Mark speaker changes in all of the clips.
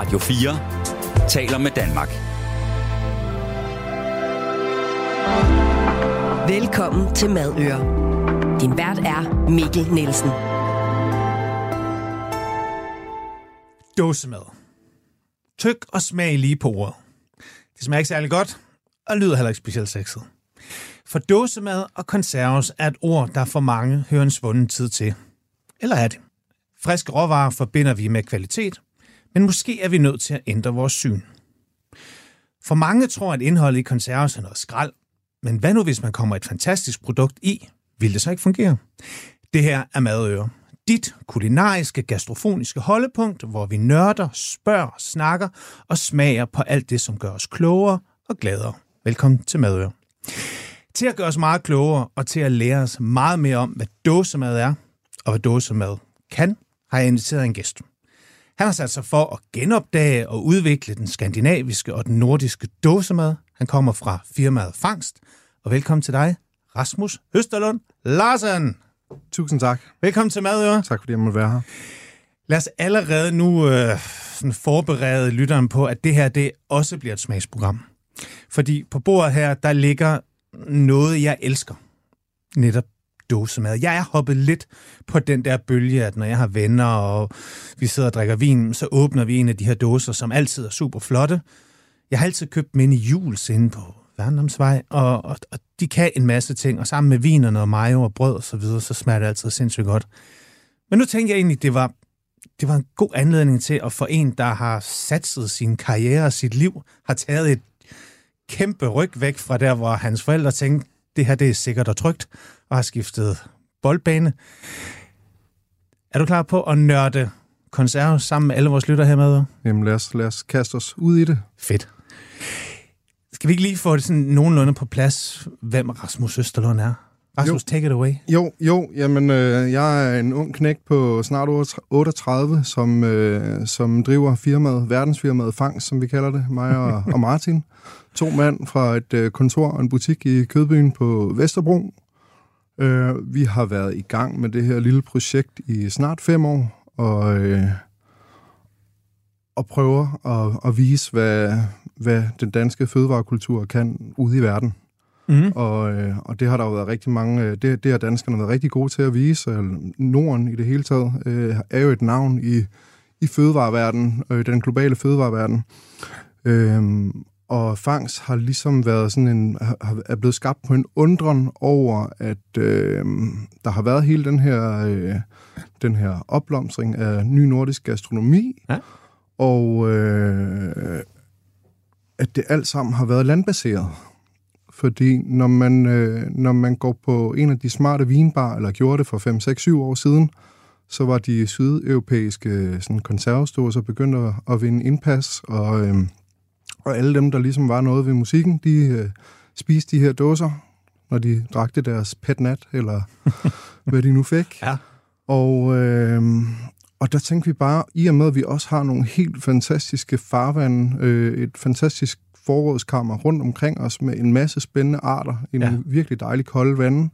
Speaker 1: Radio 4 taler med Danmark.
Speaker 2: Velkommen til Madøre. Din vært er Mikkel Nielsen.
Speaker 3: Dåsemad. Tyk og smag lige på ordet. Det smager ikke særlig godt, og lyder heller ikke specielt sexet. For dåsemad og konserves er et ord, der for mange hører en svunden tid til. Eller er det? Friske råvarer forbinder vi med kvalitet, men måske er vi nødt til at ændre vores syn. For mange tror, at indholdet i konserves er noget skrald, men hvad nu, hvis man kommer et fantastisk produkt i? Vil det så ikke fungere? Det her er Madøre. Dit kulinariske, gastrofoniske holdepunkt, hvor vi nørder, spørger, snakker og smager på alt det, som gør os klogere og gladere. Velkommen til Madøre. Til at gøre os meget klogere og til at lære os meget mere om, hvad dåsemad er og hvad dåsemad kan, har jeg inviteret en gæst. Han har sat sig for at genopdage og udvikle den skandinaviske og den nordiske dåsemad. Han kommer fra firmaet Fangst. Og velkommen til dig, Rasmus Høsterlund Larsen.
Speaker 4: Tusind tak.
Speaker 3: Velkommen til Madøre.
Speaker 4: Tak fordi jeg måtte være her.
Speaker 3: Lad os allerede nu øh, sådan forberede lytteren på, at det her det også bliver et smagsprogram. Fordi på bordet her, der ligger noget, jeg elsker. Netop dåsemad. Jeg er hoppet lidt på den der bølge, at når jeg har venner, og vi sidder og drikker vin, så åbner vi en af de her dåser, som altid er super flotte. Jeg har altid købt dem ind i jules inde på Værndomsvej, og, og, og de kan en masse ting, og sammen med vinerne og mayo og brød og så videre, så smager det altid sindssygt godt. Men nu tænker jeg egentlig, det var, det var en god anledning til at få en, der har satset sin karriere og sit liv, har taget et kæmpe ryg væk fra der, hvor hans forældre tænkte, det her det er sikkert og trygt, og har skiftet boldbane. Er du klar på at nørde konserve sammen med alle vores lytter her med?
Speaker 4: Jamen lad os, lad os kaste os ud i det.
Speaker 3: Fedt. Skal vi ikke lige få det sådan nogenlunde på plads, hvem Rasmus Østerlund er? Rasmus, jo. take it away.
Speaker 4: Jo, jo, jamen øh, jeg er en ung knæk på snart 38, som, øh, som driver firmaet, verdensfirmaet Fangst, som vi kalder det, mig og, og Martin. To mand fra et øh, kontor og en butik i Kødbyen på Vesterbro. Øh, vi har været i gang med det her lille projekt i snart fem år, og, øh, og prøver at, at vise, hvad, hvad den danske fødevarekultur kan ude i verden. Mm. Og, øh, og det har der jo været rigtig mange, øh, det, det har danskerne været rigtig gode til at vise. Norden i det hele taget øh, er jo et navn i, i fødevareverdenen, øh, den globale fødevareverden. Øh, og Fangs har ligesom været sådan en, har, er blevet skabt på en undren over, at øh, der har været hele den her, øh, den her opblomstring af ny nordisk gastronomi, ja. og øh, at det alt sammen har været landbaseret. Fordi når man, øh, når man går på en af de smarte vinbar, eller gjorde det for 5, 6, 7 år siden, så var de sydeuropæiske sådan, konservestore så begyndt at, at vinde indpas, og, øh, og alle dem, der ligesom var noget ved musikken, de øh, spiste de her dåser, når de drakte deres pet nat, eller hvad de nu fik.
Speaker 3: Ja.
Speaker 4: Og, øh, og der tænkte vi bare, i og med at vi også har nogle helt fantastiske farvande, øh, et fantastisk forrådskammer rundt omkring os med en masse spændende arter i ja. nogle virkelig dejlige kolde vande,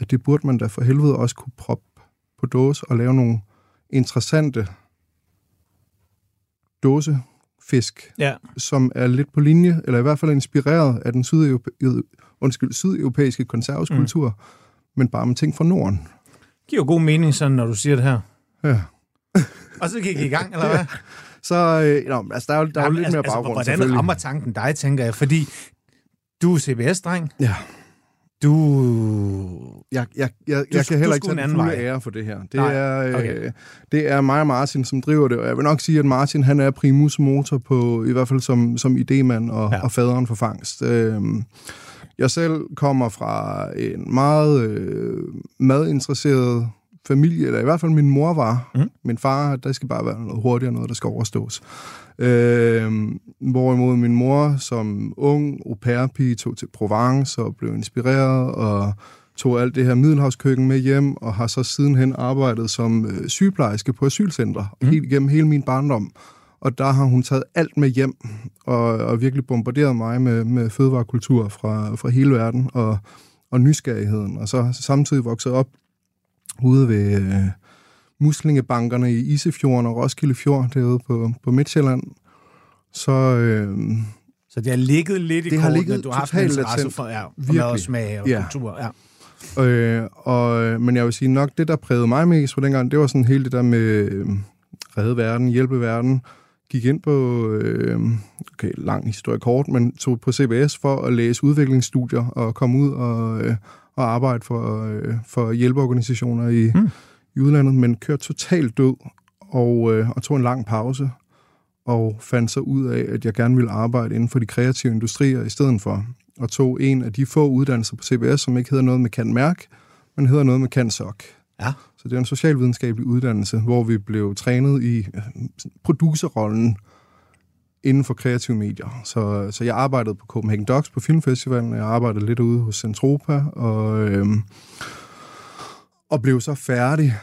Speaker 4: at det burde man da for helvede også kunne proppe på dåse og lave nogle interessante dåsefisk,
Speaker 3: ja.
Speaker 4: som er lidt på linje, eller i hvert fald inspireret af den sydeuropæ- undskyld, sydeuropæiske konserveskultur, mm. men bare med ting fra Norden.
Speaker 3: Giver god mening sådan, når du siger det her.
Speaker 4: Ja.
Speaker 3: og så gik I i gang, eller hvad? Ja.
Speaker 4: Så øh, no, altså, der er jo, der er jo lidt altså, mere baggrund,
Speaker 3: altså, Hvordan rammer tanken dig, tænker jeg? Fordi du er CBS-dreng.
Speaker 4: Ja.
Speaker 3: Du...
Speaker 4: Jeg, jeg, jeg, jeg kan heller ikke tage den fulde ære for det her. Det, Nej, er, okay. øh, det er mig og Martin, som driver det, og jeg vil nok sige, at Martin han er primus motor på, i hvert fald som, som idemand og, ja. og faderen for fangst. Øh, jeg selv kommer fra en meget øh, madinteresseret familie, eller i hvert fald min mor var. Mm. Min far, der skal bare være noget hurtigere, noget, der skal overstås. Øh, hvorimod min mor som ung au pair tog til Provence og blev inspireret og tog alt det her middelhavskøkken med hjem, og har så sidenhen arbejdet som øh, sygeplejerske på asylcenter, mm. helt igennem hele min barndom. Og der har hun taget alt med hjem, og, og virkelig bombarderet mig med, med fødevarekultur fra, fra hele verden, og, og nysgerrigheden. Og så samtidig vokset op ude ved øh, muslingebankerne i Isefjorden og Roskilde Fjord, derude på, på Midtjylland, Så øh,
Speaker 3: Så det har ligget lidt i
Speaker 4: Det har
Speaker 3: kortene.
Speaker 4: ligget
Speaker 3: Du har haft interesse
Speaker 4: latent.
Speaker 3: for, ja, for mad og smag og
Speaker 4: Ja.
Speaker 3: kultur. Ja.
Speaker 4: Øh, og, men jeg vil sige nok, det der prægede mig mest på dengang, det var sådan hele det der med øh, redde verden, hjælpe verden. Gik ind på, øh, okay, lang historie kort, men tog på CBS for at læse udviklingsstudier og komme ud og, øh, og arbejde for, øh, for hjælpeorganisationer i,
Speaker 3: Mm.
Speaker 4: i udlandet, men kørte totalt død og, øh, og tog en lang pause og fandt så ud af, at jeg gerne ville arbejde inden for de kreative industrier i stedet for. Og tog en af de få uddannelser på CBS, som ikke hedder noget med Kan Mærk, men hedder noget med Kan Sok.
Speaker 3: Ja.
Speaker 4: Så det er en socialvidenskabelig uddannelse, hvor vi blev trænet i øh, producerrollen inden for kreative medier. Så, så jeg arbejdede på Copenhagen Docs på Filmfestivalen, jeg arbejdede lidt ude hos Centropa, og, øhm, og blev så færdig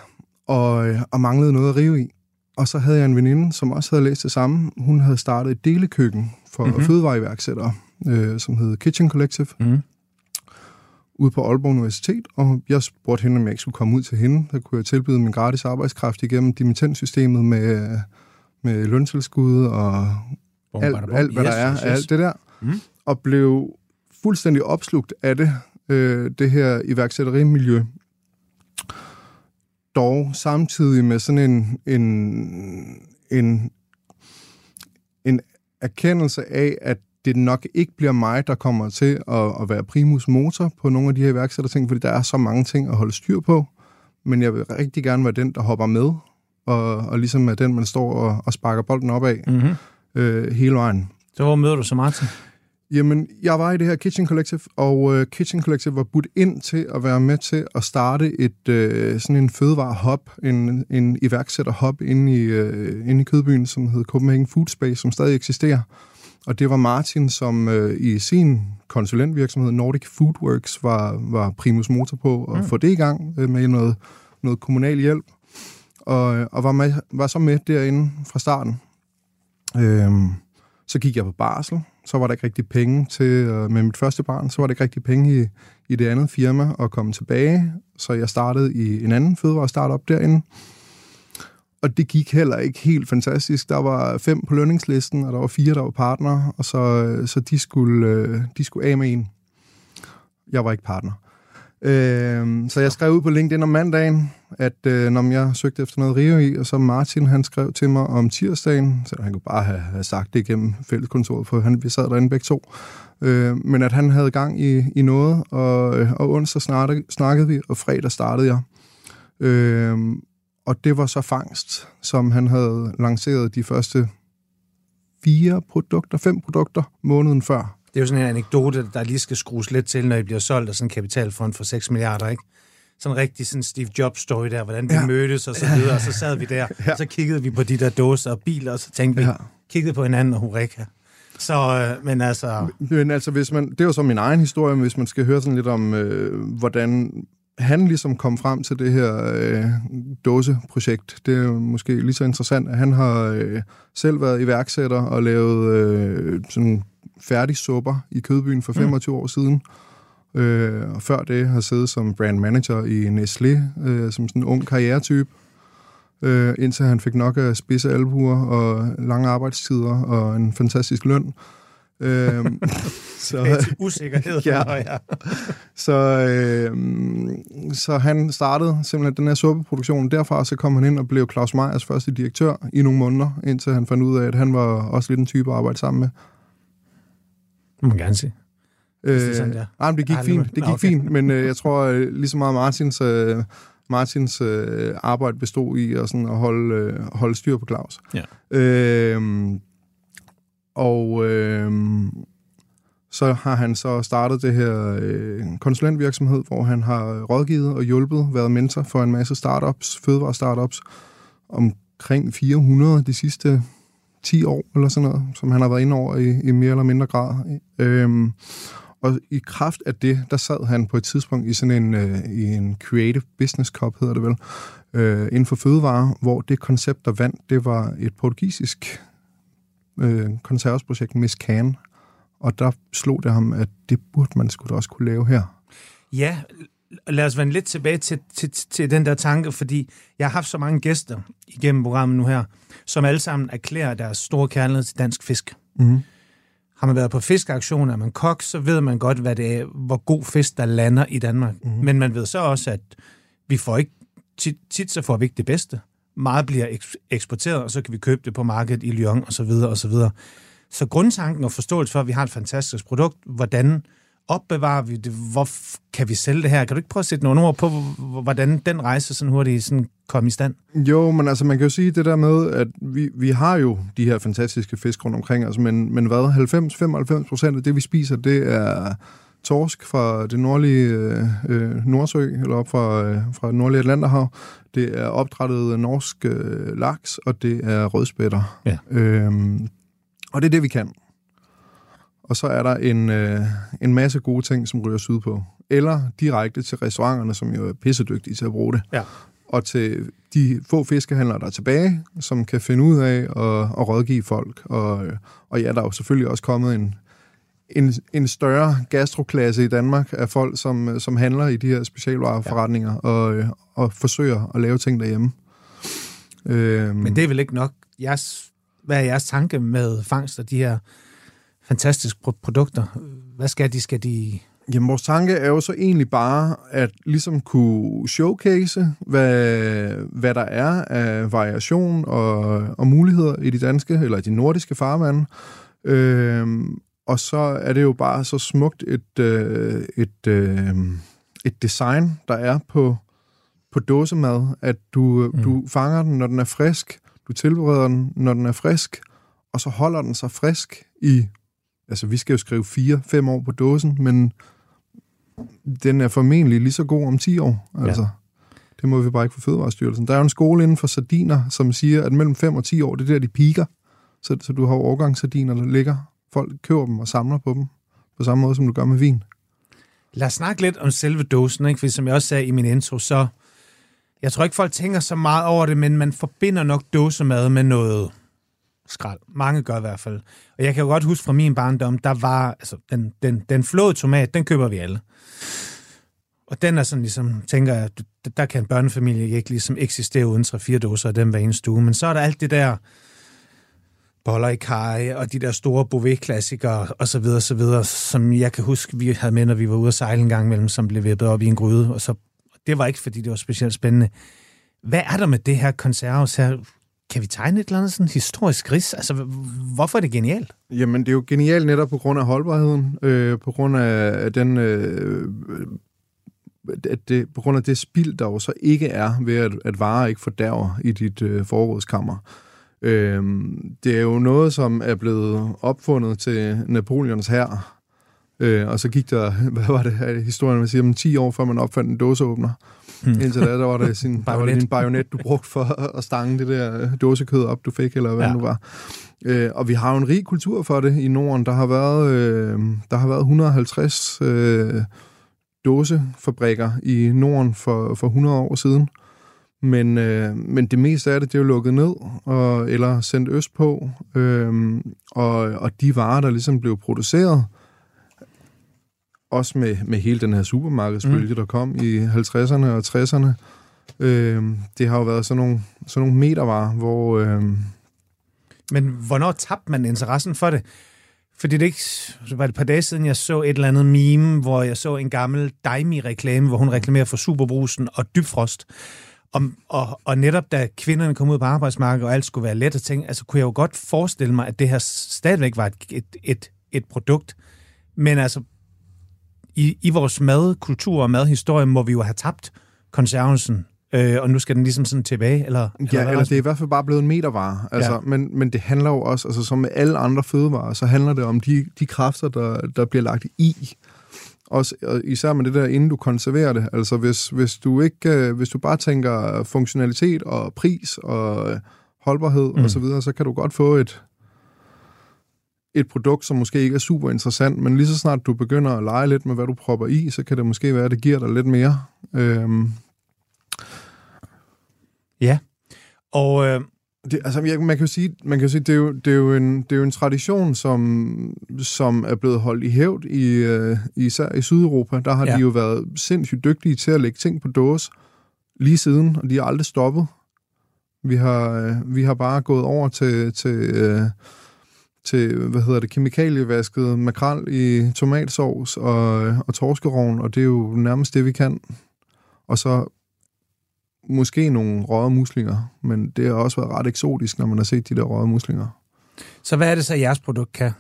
Speaker 4: og, og manglede noget at rive i. Og så havde jeg en veninde, som også havde læst det samme. Hun havde startet et delekøkken for
Speaker 3: Mhm.
Speaker 4: mm-hmm. fødevareiværksættere, øh, som hed Kitchen Collective,
Speaker 3: Mm.
Speaker 4: ude på Aalborg Universitet, og jeg spurgte hende, om jeg ikke skulle komme ud til hende. Der kunne jeg tilbyde min gratis arbejdskraft igennem dimittenssystemet med, med løntilskud og alt, alt hvad
Speaker 3: Yes,
Speaker 4: der er,
Speaker 3: yes.
Speaker 4: alt det der,
Speaker 3: Mm.
Speaker 4: og blev fuldstændig opslugt af det, øh, det her iværksætterimiljø. Dog samtidig med sådan en, en, en, en erkendelse af, at det nok ikke bliver mig, der kommer til at, at være primus motor på nogle af de her iværksætterting, fordi der er så mange ting at holde styr på. Men jeg vil rigtig gerne være den, der hopper med, og, og ligesom er den, man står og, og sparker bolden op af
Speaker 3: Mm-hmm.
Speaker 4: Øh, hele vejen.
Speaker 3: Så hvor møder du så Martin?
Speaker 4: Jamen, jeg var i det her Kitchen Collective, og øh, Kitchen Collective var budt ind til at være med til at starte et øh, sådan en fødevare-hub, en, en iværksætter-hub inde i, øh, inde i Kødbyen, som hed Copenhagen Food Space, som stadig eksisterer. Og det var Martin, som øh, i sin konsulentvirksomhed Nordic Foodworks var, var primus motor på at
Speaker 3: Mm.
Speaker 4: mm. få det i gang øh, med noget, noget kommunal hjælp. Og, og var, med, var så med derinde fra starten. Øhm, så gik jeg på barsel, så var der ikke rigtig penge til, øh, med mit første barn, så var der ikke rigtig penge i, i det andet firma at komme tilbage, så jeg startede i en anden fødevare-startup derinde. Og det gik heller ikke helt fantastisk. Der var fem på lønningslisten, og der var fire, der var partner, og så, øh, så de, skulle, øh, de skulle af med en. Jeg var ikke partner. Øh, så jeg skrev ud på LinkedIn om mandagen, at øh, når jeg søgte efter noget Rio i, og så Martin, han skrev til mig om tirsdagen, så han kunne bare have, have sagt det igennem fælleskontoret, for han, vi sad derinde begge to, øh, men at han havde gang i, i noget, og, øh, og onsdag snakkede, snakkede vi, og fredag startede jeg. Øh, og det var så fangst, som han havde lanceret de første fire produkter, fem produkter måneden før.
Speaker 3: Det er jo sådan en anekdote, der lige skal skrues lidt til, når I bliver solgt af sådan en kapitalfond for 6 milliarder, ikke? Sådan en rigtig sådan Steve Jobs-story der, hvordan vi ja. Mødtes og så videre, og så sad vi der, ja. og så kiggede vi på de der dåser og biler, og så tænkte vi,
Speaker 4: Ja.
Speaker 3: kiggede på hinanden og hureka. Så, øh, men altså,
Speaker 4: Men altså, hvis man, det er jo så min egen historie, men hvis man skal høre sådan lidt om, øh, hvordan han ligesom kom frem til det her øh, dåseprojekt, det er jo måske lige så interessant, at han har øh, selv været iværksætter og lavet øh, sådan færdig supper i Kødbyen for 25 mm. år siden. Øh, og før det har siddet som brand manager i Nestlé, øh, som sådan en ung karrieretype, øh, indtil han fik nok af spidse albuer og lange arbejdstider og en fantastisk løn. Øh, så,
Speaker 3: er usikkerhed.
Speaker 4: Ja.
Speaker 3: ja.
Speaker 4: så, øh, så han startede simpelthen den her suppeproduktion. Derfra så kom han ind og blev Claus Meyers første direktør i nogle måneder, indtil han fandt ud af, at han var også lidt en type at arbejde sammen med.
Speaker 3: Må man gerne sige. Det
Speaker 4: Øh,
Speaker 3: sådan, det
Speaker 4: nej, men det gik
Speaker 3: Ej,
Speaker 4: fint. Det
Speaker 3: Nå,
Speaker 4: gik
Speaker 3: okay.
Speaker 4: fint, men øh, jeg tror øh, lige så meget Martins, øh, Martins øh, arbejde bestod i at, sådan, at holde, øh, holde styr på Claus.
Speaker 3: Ja.
Speaker 4: Øh, og øh, så har han så startet det her øh, konsulentvirksomhed, hvor han har rådgivet og hjulpet, været mentor for en masse startups, fødevare-startups, omkring 400 de sidste 10 år eller sådan noget, som han har været inde over i, i mere eller mindre grad. Øhm, og i kraft af det, der sad han på et tidspunkt i sådan en, øh, i en Creative Business Cup, hedder det vel, øh, inden for fødevare, hvor det koncept, der vandt, det var et portugisisk øh, konservesprojekt, Miss Can. Og der slog det ham, at det burde man skulle da også kunne lave her.
Speaker 3: Ja, lad os vende lidt tilbage til, til, til den der tanke, fordi jeg har haft så mange gæster igennem programmet nu her, som alle sammen erklærer deres store kærlighed til dansk fisk.
Speaker 4: Mm.
Speaker 3: Har man været på fiskeaktion, er man kok, så ved man godt, hvad det er, hvor god fisk, der lander i Danmark. Mm. Men man ved så også, at vi får ikke, tit, tit så får vi ikke det bedste. Meget bliver eks- eksporteret, og så kan vi købe det på markedet i Lyon, og så videre, og så videre. Så grundtanken og forståelse for, at vi har et fantastisk produkt, hvordan opbevarer vi det, hvor kan vi sælge det her? Kan du ikke prøve at sætte nogle ord på, hvordan den rejse sådan hurtigt sådan kom i stand?
Speaker 4: Jo, men altså man kan jo sige det der med, at vi, vi har jo de her fantastiske fisk rundt omkring os, men, men hvad, 90-95 procent af det, vi spiser, det er torsk fra det nordlige øh, øh, Nordsø, eller op fra, øh, fra det nordlige Atlanterhav. Det er opdrættet norsk øh, laks, og det er rødspætter.
Speaker 3: Ja.
Speaker 4: Øhm, og det er det, vi kan. Og så er der en, øh, en masse gode ting, som ryger sydpå. Eller direkte til restauranterne, som jo er pissedygtige til at bruge det
Speaker 3: Ja.
Speaker 4: og til de få fiskehandlere, der er tilbage, som kan finde ud af at, at rådgive folk. Og, og ja, der er jo selvfølgelig også kommet en, en, en større gastroklasse i Danmark af folk, som, som handler i de her specialvareforretninger ja. og, og forsøger at lave ting derhjemme. Øhm,
Speaker 3: Men det er vel ikke nok. Jeres, hvad er jeres tanke med fangst og de her fantastiske pro- produkter? Hvad skal de? Skal de...
Speaker 4: Jamen, vores tanke er jo så egentlig bare at ligesom kunne showcase, hvad, hvad der er af variation og, og muligheder i de danske, eller i de nordiske farvande. Øhm, og så er det jo bare så smukt et, øh, et, øh, et design, der er på, på dåsemad, at du, mm. du fanger den, når den er frisk, du tilbereder den, når den er frisk, og så holder den sig frisk i, altså vi skal jo skrive 4-5 år på dåsen, men den er formentlig lige så god om 10 år. Altså, ja. Det må vi bare ikke få Fødevarestyrelsen. Der er jo en skole inden for sardiner, som siger, at mellem 5 og 10 år, det er der, de piker. Så, så du har overgangssardiner, der ligger. Folk køber dem og samler på dem, på samme måde, som du gør med vin.
Speaker 3: Lad os snakke lidt om selve dåsen, ikke? Fordi som jeg også sagde i min intro, så... Jeg tror ikke, folk tænker så meget over det, men man forbinder nok dåsemad med noget skrald. Mange gør i hvert fald. Og jeg kan jo godt huske fra min barndom, der var... Altså, den, den, den flåede tomat, den køber vi alle. Og den er sådan ligesom, tænker jeg, der kan en børnefamilie ikke ligesom eksistere uden 3-4 dåser af den hver eneste uge. Men så er der alt det der boller i kaj, og de der store Bouvet-klassikere, og så videre, så videre, som jeg kan huske, vi havde med, når vi var ude at sejle en gang imellem, som blev vippet op i en gryde, og så, det var ikke, fordi det var specielt spændende. Hvad er der med det her konserves her? Kan vi tegne et eller andet sådan historisk ris? Altså, hvorfor er det genialt?
Speaker 4: Jamen, det er jo genialt netop på grund af holdbarheden, øh, på grund af den... Øh, øh, at det, på grund af det spild, der jo så ikke er ved, at, at varer ikke fordærver i dit øh, forrådskammer. Øh, det er jo noget, som er blevet opfundet til Napoleons hær, øh, og så gik der, hvad var det her historien, man siger, om 10 år før man opfandt en dåseåbner. Øh, Indtil da, der var det, sin, der var det din bajonet, du brugte for at stange det der dåsekød op, du fik, eller hvad ja. nu var. Øh, og vi har jo en rig kultur for det i Norden. Der har været, øh, der har været 150 øh, dåsefabrikker i Norden for, for 100 år siden. Men, øh, men det meste af det, det er jo lukket ned, og, eller sendt øst på. Øh, og, og de varer, der ligesom blev produceret, også med, med hele den her supermarkedsbølge, mm. der kom i 50'erne og 60'erne, øh, det har jo været sådan nogle, sådan nogle metervarer, hvor... Øh,
Speaker 3: Men hvornår tabte man interessen for det? Fordi det ikke så var det et par dage siden, jeg så et eller andet meme, hvor jeg så en gammel Daimi-reklame, hvor hun reklamerer for Superbrusen og Dybfrost. Og, og, og netop da kvinderne kom ud på arbejdsmarkedet, og alt skulle være let at tænke, altså kunne jeg jo godt forestille mig, at det her stadigvæk var et, et, et, et produkt. Men altså, i, i vores madkultur og madhistorie må vi jo have tabt konservensen, øh, og nu skal den ligesom sådan tilbage, eller?
Speaker 4: Ja, eller, eller det er i hvert fald bare blevet en metervare. Altså, ja. men, men det handler jo også, altså som med alle andre fødevarer, så handler det om de, de kræfter, der, der bliver lagt i. Også, især med det der, inden du konserverer det. Altså hvis, hvis, du ikke, hvis du bare tænker funktionalitet og pris og holdbarhed mm. og så videre, så kan du godt få et, et produkt, som måske ikke er super interessant, men lige så snart du begynder at lege lidt med, hvad du propper i, så kan det måske være, at det giver dig lidt mere. Øhm.
Speaker 3: Ja, og... Øh
Speaker 4: det, altså, man kan jo sige, man kan jo sige det, er jo, det, er jo en, det er jo en tradition, som, som er blevet holdt i hævd, i, øh, især i Sydeuropa. Der har ja. de jo været sindssygt dygtige til at lægge ting på dåse lige siden, og de har aldrig stoppet. Vi har, øh, vi har bare gået over til, til, øh, til hvad hedder det, kemikalievasket makrel i tomatsovs og, og torskerovn, og det er jo nærmest det, vi kan. Og så måske nogle røde muslinger, men det har også været ret eksotisk, når man har set de der røde muslinger.
Speaker 3: Så hvad er det så, jeres produkt kan?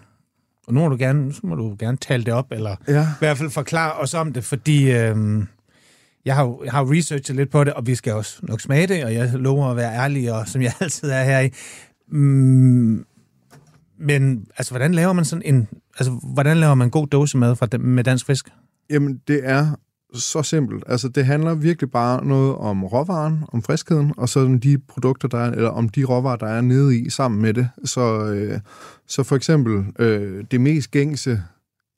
Speaker 3: Og nu må du gerne, så må du gerne tale det op, eller
Speaker 4: Ja.
Speaker 3: i hvert fald forklare os om det, fordi øhm, jeg, har, jo- jeg har researchet lidt på det, og vi skal også nok smage det, og jeg lover at være ærlig, og som jeg altid er her i. Mm, men altså, hvordan laver man sådan en... Altså, hvordan laver man god dåsemad fra, med dansk fisk?
Speaker 4: Jamen, det er så simpelt. Altså, det handler virkelig bare noget om råvaren, om friskheden, og så om de produkter, der er, eller om de råvarer, der er nede i sammen med det. Så, øh, så for eksempel, øh, det mest gængse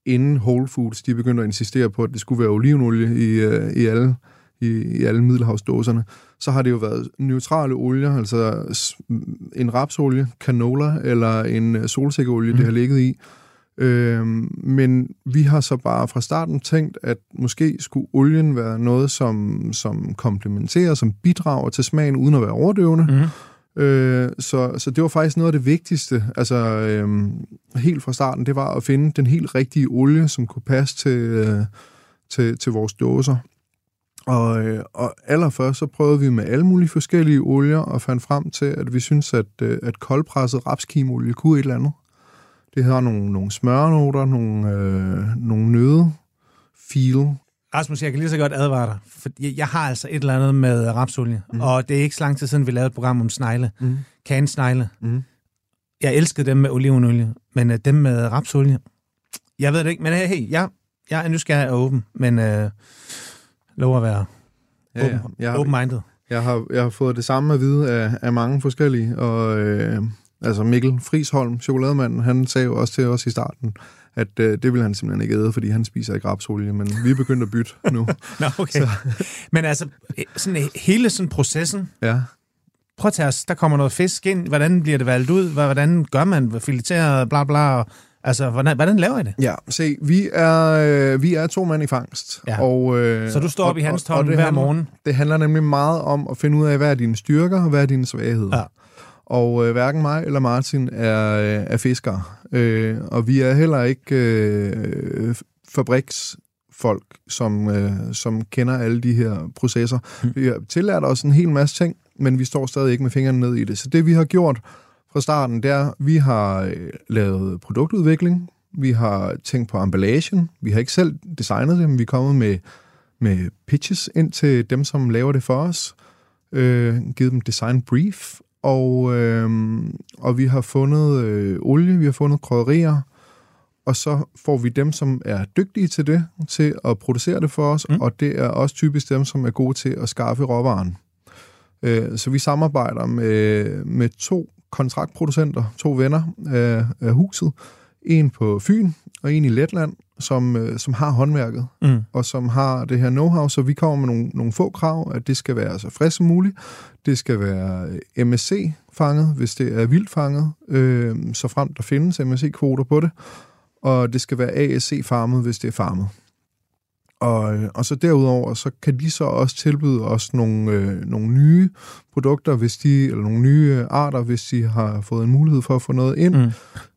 Speaker 4: inden Whole Foods, de begyndte at insistere på, at det skulle være olivenolie i, øh, i alle i, i alle middelhavsdåserne, så har det jo været neutrale olier, altså en rapsolie, canola eller en øh, solsikkeolie, mm. det har ligget i. Øhm, men vi har så bare fra starten tænkt, at måske skulle olien være noget, som, som komplementerer, som bidrager til smagen, uden at være overdøvende.
Speaker 3: Mm.
Speaker 4: Øh, så, så det var faktisk noget af det vigtigste, altså øhm, helt fra starten, det var at finde den helt rigtige olie, som kunne passe til, øh, til, til vores dåser. Og, øh, og allerførst så prøvede vi med alle mulige forskellige olier og fandt frem til, at vi synes at, øh, at koldpresset rapskimolie kunne et eller andet. Det har nogle, nogle smørnoter, nogle, øh, nogle nøde, feel.
Speaker 3: Rasmus, jeg kan lige så godt advare dig, for jeg, jeg har altså et eller andet med rapsolie, mm. og det er ikke så lang tid siden, vi lavede et program om snegle,
Speaker 4: Mm.
Speaker 3: kansnegle.
Speaker 4: Mm.
Speaker 3: Jeg elskede dem med olivenolie, men uh, dem med rapsolie, jeg ved det ikke, men hey, hey jeg, jeg er nysgerrig og åben, men uh, lover at være
Speaker 4: Ja, ja.
Speaker 3: åben,
Speaker 4: Jeg,
Speaker 3: open-minded.
Speaker 4: jeg, har, jeg har fået det samme at vide af, af mange forskellige, og øh, altså Mikkel Frisholm, chokolademanden, han sagde jo også til os i starten, at øh, det ville han simpelthen ikke æde, fordi han spiser ikke rapsolie, men vi er begyndt at bytte nu.
Speaker 3: Nå, okay. men altså, eh, sådan, hele sådan processen,
Speaker 4: Ja.
Speaker 3: prøv at tage os, der kommer noget fisk ind, hvordan bliver det valgt ud, hvordan gør man, fileteret, bla bla, og, altså, hvordan, hvordan laver I det?
Speaker 4: Ja, se, vi er, øh, vi er to mand i fangst.
Speaker 3: Ja.
Speaker 4: Og, øh,
Speaker 3: Så du står op
Speaker 4: og-
Speaker 3: i hans tårn hver
Speaker 4: handler-
Speaker 3: morgen?
Speaker 4: Det handler nemlig meget om at finde ud af, hvad er dine styrker, og hvad er dine svagheder.
Speaker 3: Ja.
Speaker 4: Og øh, hverken mig eller Martin er, øh, er fiskere. Øh, og vi er heller ikke øh, fabriksfolk, som, øh, som kender alle de her processer.
Speaker 3: Mm.
Speaker 4: Vi har tillært os en hel masse ting, men vi står stadig ikke med fingrene ned i det. Så det, vi har gjort fra starten, det er, vi har øh, lavet produktudvikling, vi har tænkt på emballagen, vi har ikke selv designet det, men vi er kommet med, med pitches ind til dem, som laver det for os, øh, givet dem design brief, og, øh, og vi har fundet øh, olie, vi har fundet krydderier, og så får vi dem, som er dygtige til det, til at producere det for os,
Speaker 3: mm.
Speaker 4: og det er også typisk dem, som er gode til at skaffe råvaren. Øh, så vi samarbejder med, med to kontraktproducenter, to venner af, af huset, en på Fyn og en i Letland, som, øh, som har håndværket
Speaker 3: Mm.
Speaker 4: og som har det her know-how, så vi kommer med nogle, nogle få krav, at det skal være så frisk som muligt. Det skal være øh, MSC-fanget, hvis det er vildt fanget, øh, så frem der findes MSC-kvoter på det. Og det skal være ASC-farmet, hvis det er farmet. Og, øh, og så derudover, så kan de så også tilbyde os nogle, øh, nogle nye produkter, hvis de, eller nogle nye øh, arter, hvis de har fået en mulighed for at få noget ind
Speaker 3: Mm.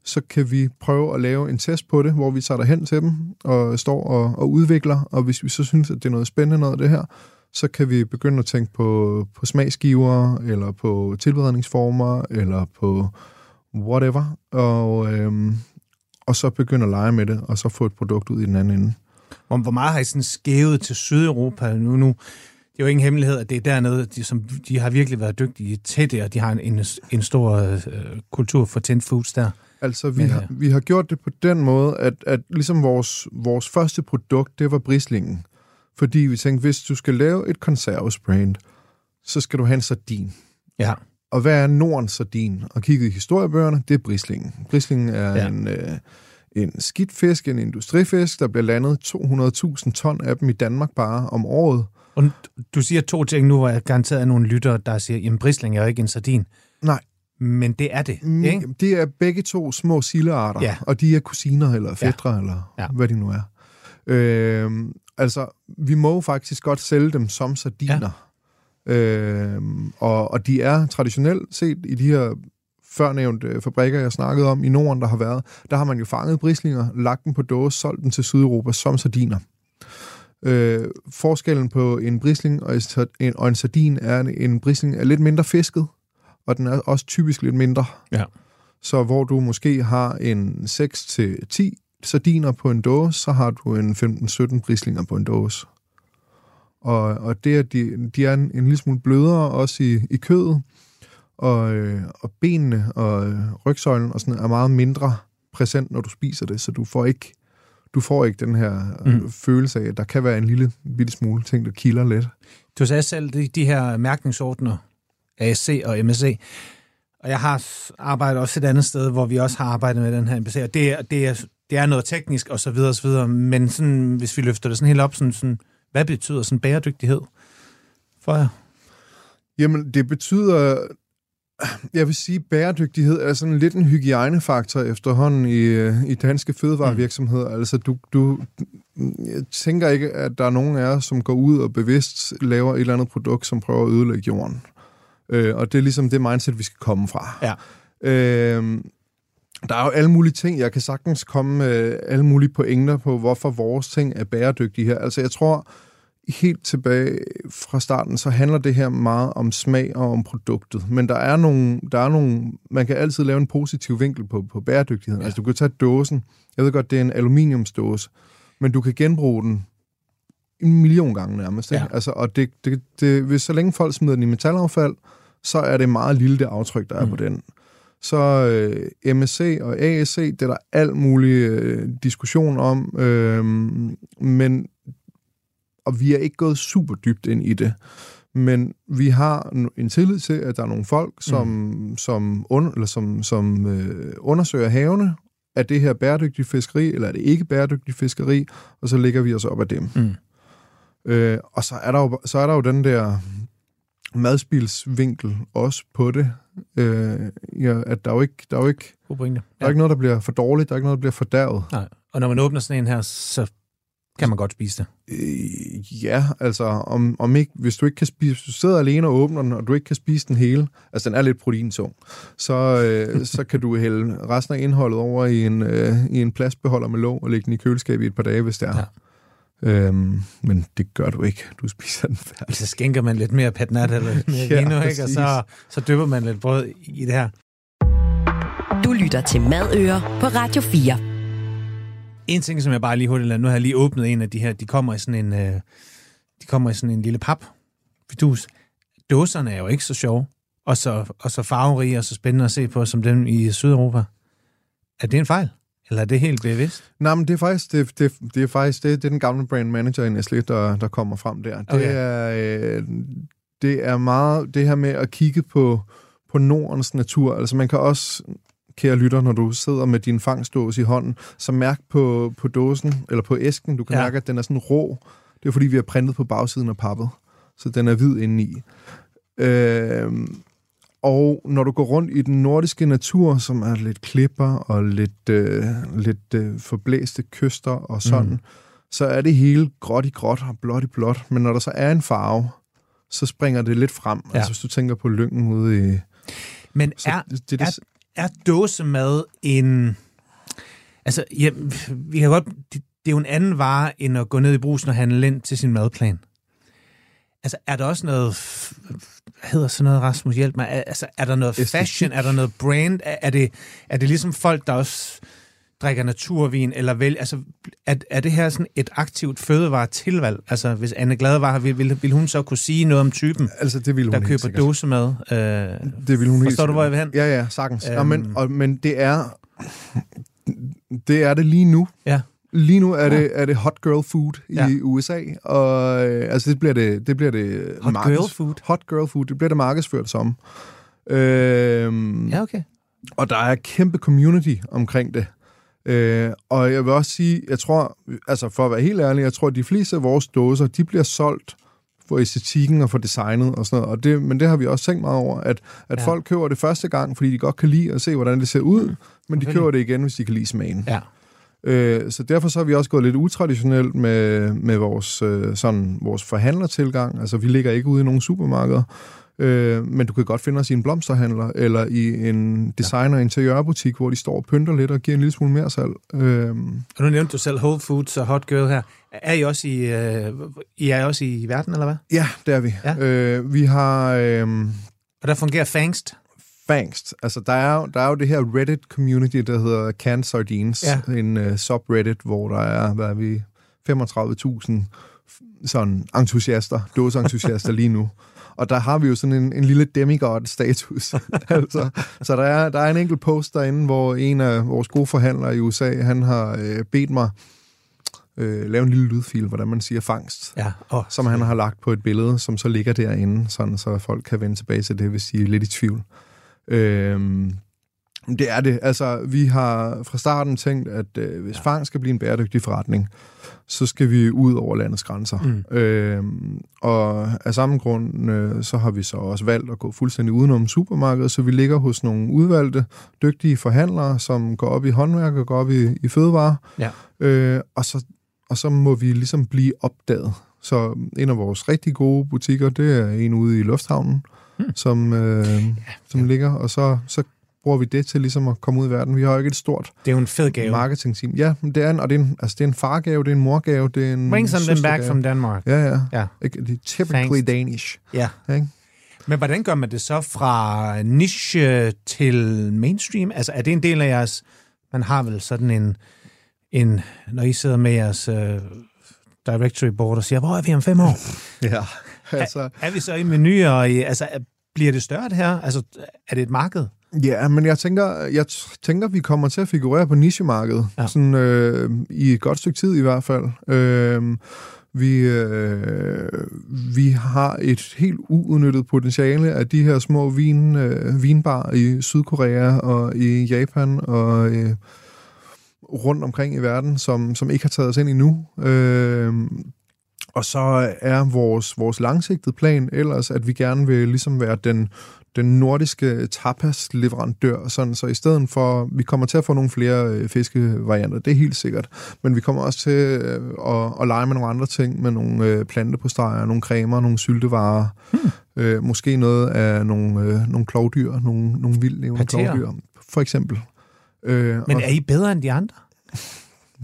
Speaker 4: så kan vi prøve at lave en test på det, hvor vi tager hen til dem og står og, og udvikler, og hvis vi så synes, at det er noget spændende noget det her, så kan vi begynde at tænke på, på smagsgiver, eller på tilberedningsformer, eller på whatever, og, øhm, og så begynde at lege med det, og så få et produkt ud i den anden ende.
Speaker 3: Hvor, hvor meget har I sådan skævet til Sydeuropa nu? nu det er jo ingen hemmelighed, at det er dernede, de, som, de har virkelig været dygtige til det, og de har en, en, en stor øh, kultur for tændt foods der.
Speaker 4: Altså, vi,
Speaker 3: Men,
Speaker 4: har,
Speaker 3: ja.
Speaker 4: vi har gjort det på den måde, at, at ligesom vores, vores første produkt, det var brislingen. Fordi vi tænkte, hvis du skal lave et konservesbrand, så skal du have en sardin.
Speaker 3: Ja.
Speaker 4: Og hvad er Nordens sardin? Og kigget i historiebøgerne, det er brislingen. Brislingen er
Speaker 3: ja.
Speaker 4: en, øh, en skidt fisk, en industrifisk, der bliver landet 200.000 ton af dem i Danmark bare om året.
Speaker 3: Og du siger to ting nu, hvor jeg garanteret er nogle lyttere, der siger, jamen brisling er jo ikke en sardin.
Speaker 4: Nej.
Speaker 3: Men det er det,
Speaker 4: Mm,
Speaker 3: ikke?
Speaker 4: Det er begge to små sillearter,
Speaker 3: Ja.
Speaker 4: og de er kusiner eller fætre, ja. eller
Speaker 3: Ja.
Speaker 4: ja. hvad de nu er. Øh, altså, vi må faktisk godt sælge dem som sardiner. Øh, og, og de er traditionelt set i de her førnævnte fabrikker, jeg snakkede om i Norden, der har været, der har man jo fanget brislinger, lagt dem på dåse, solgt dem til Sydeuropa som sardiner. Øh, forskellen på en brisling og en, og en sardin er, at en brisling er lidt mindre fisket, og den er også typisk lidt mindre.
Speaker 3: Ja.
Speaker 4: Så hvor du måske har en 6-10 sardiner på en dåse, så har du en 15-17 brislinger på en dåse. Og, og det er, de, de er en, en lille smule blødere også i, i kødet, og, øh, og benene og øh, rygsøjlen og sådan er meget mindre præsent, når du spiser det, så du får ikke du får ikke den her øh, mm. følelse af, at der kan være en lille bitte smule ting, der kilder lidt.
Speaker 3: Du sagde selv, de, de her mærkningsordner, ASC og MSC, og jeg har arbejdet også et andet sted, hvor vi også har arbejdet med den her MSC, og det er, det er, det er noget teknisk og så videre og så videre, men sådan, hvis vi løfter det sådan helt op, sådan, sådan, hvad betyder sådan bæredygtighed for jer?
Speaker 4: Jamen, det betyder jeg vil sige, at bæredygtighed er sådan lidt en hygiejnefaktor efterhånden i, øh, i danske fødevarevirksomheder. Mm. Altså, du, du, jeg tænker ikke, at der er nogen af jer, som går ud og bevidst laver et eller andet produkt, som prøver at ødelægge jorden. Øh, og det er ligesom det mindset, vi skal komme fra.
Speaker 3: Ja.
Speaker 4: Øh, der er jo alle mulige ting. Jeg kan sagtens komme med alle mulige pointer på, hvorfor vores ting er bæredygtige her. Altså, jeg tror, helt tilbage fra starten, så handler det her meget om smag og om produktet. Men der er nogle, der er nogle man kan altid lave en positiv vinkel på, på bæredygtighed. Ja. Altså du kan tage dåsen. Jeg ved godt, det er en aluminiumsdåse, men du kan genbruge den en million gange nærmest. Ikke? Ja. Altså, og det, det, det, hvis så længe folk smider den i metalaffald, så er det meget lille det aftryk, der er mm. på den. Så øh, MSC og ASC, det er der alt mulig øh, diskussion om, øh, men og vi er ikke gået super dybt ind i det. Men vi har en tillid til, at der er nogle folk, som, mm. som, un, eller som, som øh, undersøger havene, er det her bæredygtigt fiskeri, eller er det ikke bæredygtigt fiskeri, og så lægger vi os op af dem. Mm. Øh, og så er, der jo, så er der jo den der madspilsvinkel også på det, øh, ja, at der er jo ikke, der er jo ikke,
Speaker 3: ja.
Speaker 4: der er ikke noget, der bliver for dårligt, der er ikke noget, der bliver fordærvet.
Speaker 3: Nej. Og når man åbner sådan en her, så kan man godt spise det?
Speaker 4: Øh, ja, altså om, om ikke, hvis du ikke kan spise, hvis du sidder alene og åbner den, og du ikke kan spise den hele, altså den er lidt proteintung, så, øh, så kan du hælde resten af indholdet over i en, øh, i en plastbeholder med låg og lægge den i køleskabet i et par dage, hvis det er. Ja. Øhm, men det gør du ikke. Du spiser den færdig.
Speaker 3: Så skænker man lidt mere patnat eller lidt mere ja, vino, ikke? og så, så dypper man lidt brød i det her.
Speaker 2: Du lytter til Madøer på Radio 4.
Speaker 3: En ting, som jeg bare lige hurtigt nu har jeg lige åbnet en af de her, de kommer i sådan en, øh, de kommer i sådan en lille pap. Fidus. Dåserne er jo ikke så sjove, og så, og så farverige og så spændende at se på, som dem i Sydeuropa. Er det en fejl? Eller er det helt bevidst?
Speaker 4: Nej, men det er faktisk, det, det, det er faktisk det, det er den gamle brand manager i Nestlé, der, der kommer frem der. Det, okay. er, øh, det er meget det her med at kigge på, på Nordens natur. Altså man kan også kære lytter, når du sidder med din fangstdåse i hånden, så mærk på, på dåsen, eller på æsken, du kan ja. mærke, at den er sådan rå. Det er fordi, vi har printet på bagsiden af pappet, så den er hvid indeni. Øh, og når du går rundt i den nordiske natur, som er lidt klipper og lidt, øh, lidt øh, forblæste kyster og sådan, mm. så er det hele gråt i gråt og blåt i blåt. Men når der så er en farve, så springer det lidt frem. Ja. Altså hvis du tænker på lyngen ude i...
Speaker 3: Men er, det, det, er, er dåsemad en... Altså, ja, vi kan godt... Det, det er jo en anden vare, end at gå ned i brusen og handle ind til sin madplan. Altså, er der også noget... Hvad hedder sådan noget, Rasmus? Hjælp mig. Altså, er der noget fashion? Er der noget brand? Er, er, det, er det ligesom folk, der også drikker naturvin, eller vel, altså, er, er det her sådan et aktivt fødevare tilvalg? Altså, hvis Anne Glade var her, vil, vil, vil hun så kunne sige noget om typen,
Speaker 4: altså, det vil hun
Speaker 3: der køber dåsemad? Øh,
Speaker 4: det vil hun
Speaker 3: Forstår du, hvor jeg vil hen?
Speaker 4: Ja, ja, sagtens. Øhm, ja, men, og, men det er det er det lige nu.
Speaker 3: Ja.
Speaker 4: Lige nu er det, er det hot girl food ja. i USA, og øh, altså det bliver det, det bliver det
Speaker 3: hot markeds, girl food.
Speaker 4: Hot girl food. Det bliver det markedsført som. Øh,
Speaker 3: ja, okay.
Speaker 4: Og der er kæmpe community omkring det. Øh, og jeg vil også sige, jeg tror, altså for at være helt ærlig, jeg tror, at de fleste af vores dåser, de bliver solgt for æstetikken og for designet og sådan noget. Og det, men det har vi også tænkt meget over, at, at ja. folk køber det første gang, fordi de godt kan lide at se, hvordan det ser ud, mm. men de køber det igen, hvis de kan lide smagen.
Speaker 3: Ja.
Speaker 4: Øh, så derfor så har vi også gået lidt utraditionelt med, med vores, øh, sådan, vores forhandlertilgang. Altså, vi ligger ikke ude i nogle supermarkeder, øh, men du kan godt finde os i en blomsterhandler eller i en designer- og interiørbutik, hvor de står og pynter lidt og giver en lille smule mere salg. Øh,
Speaker 3: Og nu nævnte du selv Whole Foods og Hot Girl her. Er I også i, øh, I er også i verden, eller hvad?
Speaker 4: ja, det er vi.
Speaker 3: Ja.
Speaker 4: Øh, vi har... Øh,
Speaker 3: Og der fungerer Fangst.
Speaker 4: Fangst. Altså, der er, jo, der er jo det her Reddit-community, der hedder Canned Sardines.
Speaker 3: Ja.
Speaker 4: En uh, subreddit, hvor der er, hvad er vi, 35.000 sådan entusiaster, dåseentusiaster lige nu. Og der har vi jo sådan en, en lille demigod-status. altså, så der er, der er en enkelt post derinde, hvor en af vores gode forhandlere i USA, han har øh, bedt mig øh, lave en lille lydfil, hvordan man siger fangst
Speaker 3: Ja. Oh,
Speaker 4: som han har lagt på et billede, som så ligger derinde, sådan så folk kan vende tilbage til det, hvis de er lidt i tvivl. Øhm, det er det. Altså, vi har fra starten tænkt, at øh, hvis ja. fang skal blive en bæredygtig forretning, så skal vi ud over landets grænser. Mm. Øhm, og af samme grund, øh, så har vi så også valgt at gå fuldstændig udenom supermarkedet, så vi ligger hos nogle udvalgte, dygtige forhandlere, som går op i håndværk og går op i, i fødevare.
Speaker 3: Ja.
Speaker 4: Øh, og, så, og så må vi ligesom blive opdaget. Så en af vores rigtig gode butikker, det er en ude i Lufthavnen, hmm. som, øh, ja, som ja. ligger, og så, så bruger vi det til ligesom at komme ud i verden. Vi har jo ikke et stort
Speaker 3: Det er jo en fed gave.
Speaker 4: marketingteam. Ja, men det er en, og det er en, altså det er en fargave, det er en morgave, det er en
Speaker 3: Bring them back from Denmark.
Speaker 4: Ja, ja.
Speaker 3: Ja.
Speaker 4: Ikke- Det er typically
Speaker 3: Thanks.
Speaker 4: Danish.
Speaker 3: Ja.
Speaker 4: Ikke?
Speaker 3: Men hvordan gør man det så fra niche til mainstream? Altså, er det en del af jeres... Man har vel sådan en... en når I sidder med jeres uh, directory board og siger, hvor er vi om fem år?
Speaker 4: Ja. Altså,
Speaker 3: Er, er vi så i menuer? Og i, altså, er- bliver det større det her? Altså, er det et marked?
Speaker 4: Ja, men jeg tænker, jeg tænker, vi kommer til at figurere på nichemarkedet.
Speaker 3: Ja.
Speaker 4: Sådan, øh, I et godt stykke tid i hvert fald. Øh, vi, øh, vi har et helt uudnyttet potentiale af de her små vin, øh, vinbar i Sydkorea og i Japan og øh, rundt omkring i verden, som, som ikke har taget os ind endnu. Øh, og så er vores, vores langsigtede plan ellers, at vi gerne vil ligesom være den, den nordiske tapas-leverandør, sådan, så i stedet for, vi kommer til at få nogle flere øh, fiskevarianter, det er helt sikkert, men vi kommer også til øh, at, at lege med nogle andre ting, med nogle øh, plantepostejer, nogle cremer, nogle syltevarer, hmm. øh, måske noget af nogle, øh, nogle klovdyr, nogle, nogle vildlevende klovdyr, for eksempel. Øh,
Speaker 3: Men er I bedre end de andre?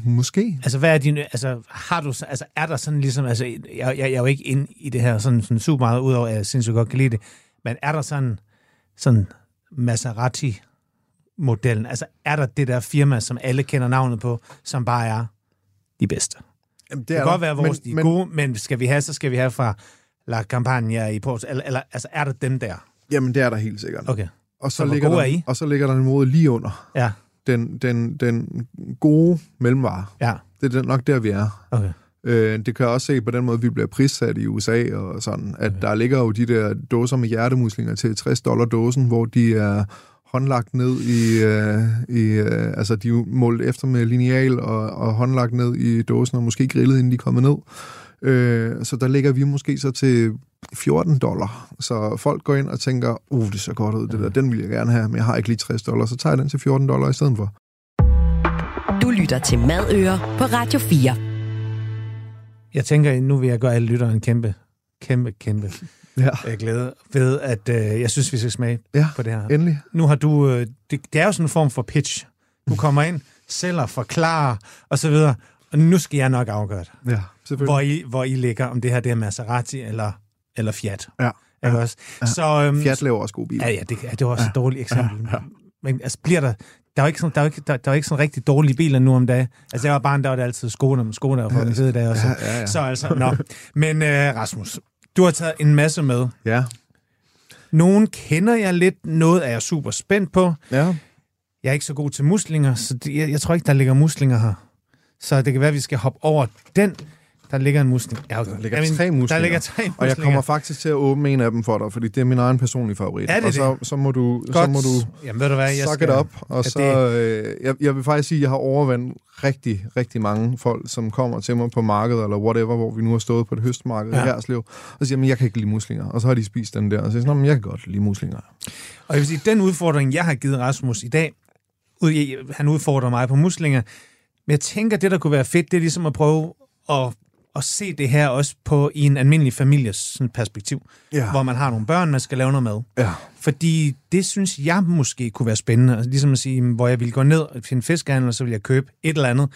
Speaker 4: måske.
Speaker 3: Altså, hvad er din, altså, har du, så- altså, er der sådan ligesom, altså, jeg, jeg, jeg er jo ikke inde i det her sådan, sådan super meget, udover at jeg sindssygt godt kan lide det, men er der sådan, sådan Maserati-modellen, altså, er der det der firma, som alle kender navnet på, som bare er de bedste?
Speaker 4: Jamen,
Speaker 3: Det kan godt være, at vores men, de er gode, men skal vi have, så skal vi have fra La Campagna i Porto, eller, eller altså, er der dem der?
Speaker 4: Jamen, det er der helt sikkert.
Speaker 3: Okay,
Speaker 4: Og så,
Speaker 3: Så
Speaker 4: ligger der,
Speaker 3: er I?
Speaker 4: og så ligger der en måde lige under.
Speaker 3: ja,
Speaker 4: Den, den, den gode mellemvare.
Speaker 3: ja,
Speaker 4: Det er nok der, vi er.
Speaker 3: okay.
Speaker 4: Øh, det kan jeg også se på den måde, vi bliver prissat i USA og sådan, at der ligger jo de der dåser med hjertemuslinger til 60 dollar dåsen, hvor de er håndlagt ned i, øh, i øh, altså de er målt efter med lineal og, og håndlagt ned i dåsen og måske grillet, inden de er kommet ned. Øh, så der ligger vi måske så til 14 dollar. Så folk går ind og tænker, uh, det ser godt ud, det der, den vil jeg gerne have, men jeg har ikke lige 60 dollar, så tager jeg den til 14 dollar i stedet for.
Speaker 2: Du lytter til Madøer på Radio 4.
Speaker 3: Jeg tænker, nu vil jeg gøre alle lyttere en kæmpe, kæmpe, kæmpe
Speaker 4: Ja,
Speaker 3: øh, glæde ved, at øh, jeg synes, vi skal smage
Speaker 4: ja
Speaker 3: på det her.
Speaker 4: endelig.
Speaker 3: Nu har du, øh, det, det er jo sådan en form for pitch. Du kommer ind, sælger, forklarer og så videre, og nu skal jeg nok afgøre det,
Speaker 4: Ja, selvfølgelig.
Speaker 3: hvor I, hvor I ligger, om det her det er Maserati eller, eller Fiat.
Speaker 4: Ja.
Speaker 3: Ikke også? Så, øhm,
Speaker 4: Fiat laver også gode biler.
Speaker 3: Ja, ja, det, ja, det var også et dårligt eksempel. Ja, ja. Men altså, bliver der... Der er jo ikke sådan, der er jo ikke, der, der er jo ikke sådan rigtig dårlige biler nu om dagen. Altså, jeg var barn, der var det altid Skoda, men Skoda var fucking fede i dag også.
Speaker 4: Ja, ja, ja.
Speaker 3: Så altså, nå. Men uh, Rasmus, du har taget en masse med.
Speaker 4: Ja.
Speaker 3: Nogen kender jeg lidt, noget er jeg super spændt på.
Speaker 4: Ja.
Speaker 3: Jeg er ikke så god til muslinger, så det, jeg, jeg tror ikke, der ligger muslinger her. Så det kan være, at vi skal hoppe over den. Der ligger en musling. Ja, okay.
Speaker 4: Der ligger
Speaker 3: Jamen,
Speaker 4: tre muslinger.
Speaker 3: Der ligger tre muslinger.
Speaker 4: Og jeg kommer faktisk til at åbne en af dem for dig, fordi det er min egen personlige favorit.
Speaker 3: Er det
Speaker 4: og så, så, må du, så
Speaker 3: Godt.
Speaker 4: må du
Speaker 3: Jamen, ved du hvad, jeg
Speaker 4: suck
Speaker 3: skal...
Speaker 4: it up. Og så, øh, jeg, jeg vil faktisk sige, at jeg har overvandt rigtig, rigtig mange folk, som kommer til mig på markedet, eller whatever, hvor vi nu har stået på det høstmarked
Speaker 3: Ja.
Speaker 4: i Herslev, og siger, men jeg kan ikke lide muslinger. Og så har de spist den der, og så siger jeg, "Nå, men jeg kan godt lide muslinger.
Speaker 3: Og jeg vil sige, den udfordring, jeg har givet Rasmus i dag, han udfordrer mig på muslinger, Men jeg tænker, det der kunne være fedt, det er ligesom at prøve at, at se det her også på i en almindelig families sådan, perspektiv.
Speaker 4: Ja.
Speaker 3: Hvor man har nogle børn, man skal lave noget mad.
Speaker 4: Ja.
Speaker 3: Fordi det synes jeg måske kunne være spændende. Altså, ligesom at sige, jamen, hvor jeg vil gå ned til en fiskehandel, og så vil jeg købe et eller andet.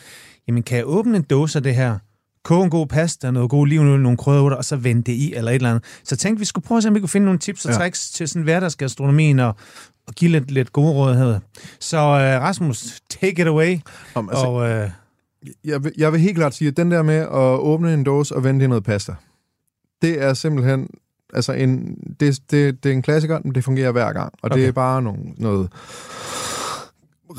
Speaker 3: Jamen, kan jeg åbne en dåse af det her? Koge en god pasta, noget god olivenøl, nogle krydderurter, og så vende det i, eller et eller andet. Så tænkte, vi skulle prøve at se, om vi kunne finde nogle tips og
Speaker 4: Ja.
Speaker 3: tricks til sådan hverdagsgastronomien, og, og give lidt, lidt gode råd her. Så uh, Rasmus, take it away.
Speaker 4: Om, altså,
Speaker 3: og, uh,
Speaker 4: jeg, vil, jeg vil helt klart sige, at den der med at åbne en dåse og vende det i noget pasta, det er simpelthen altså en, det, det, det er en klassiker, men det fungerer hver gang. Og okay. det er bare nogle, noget...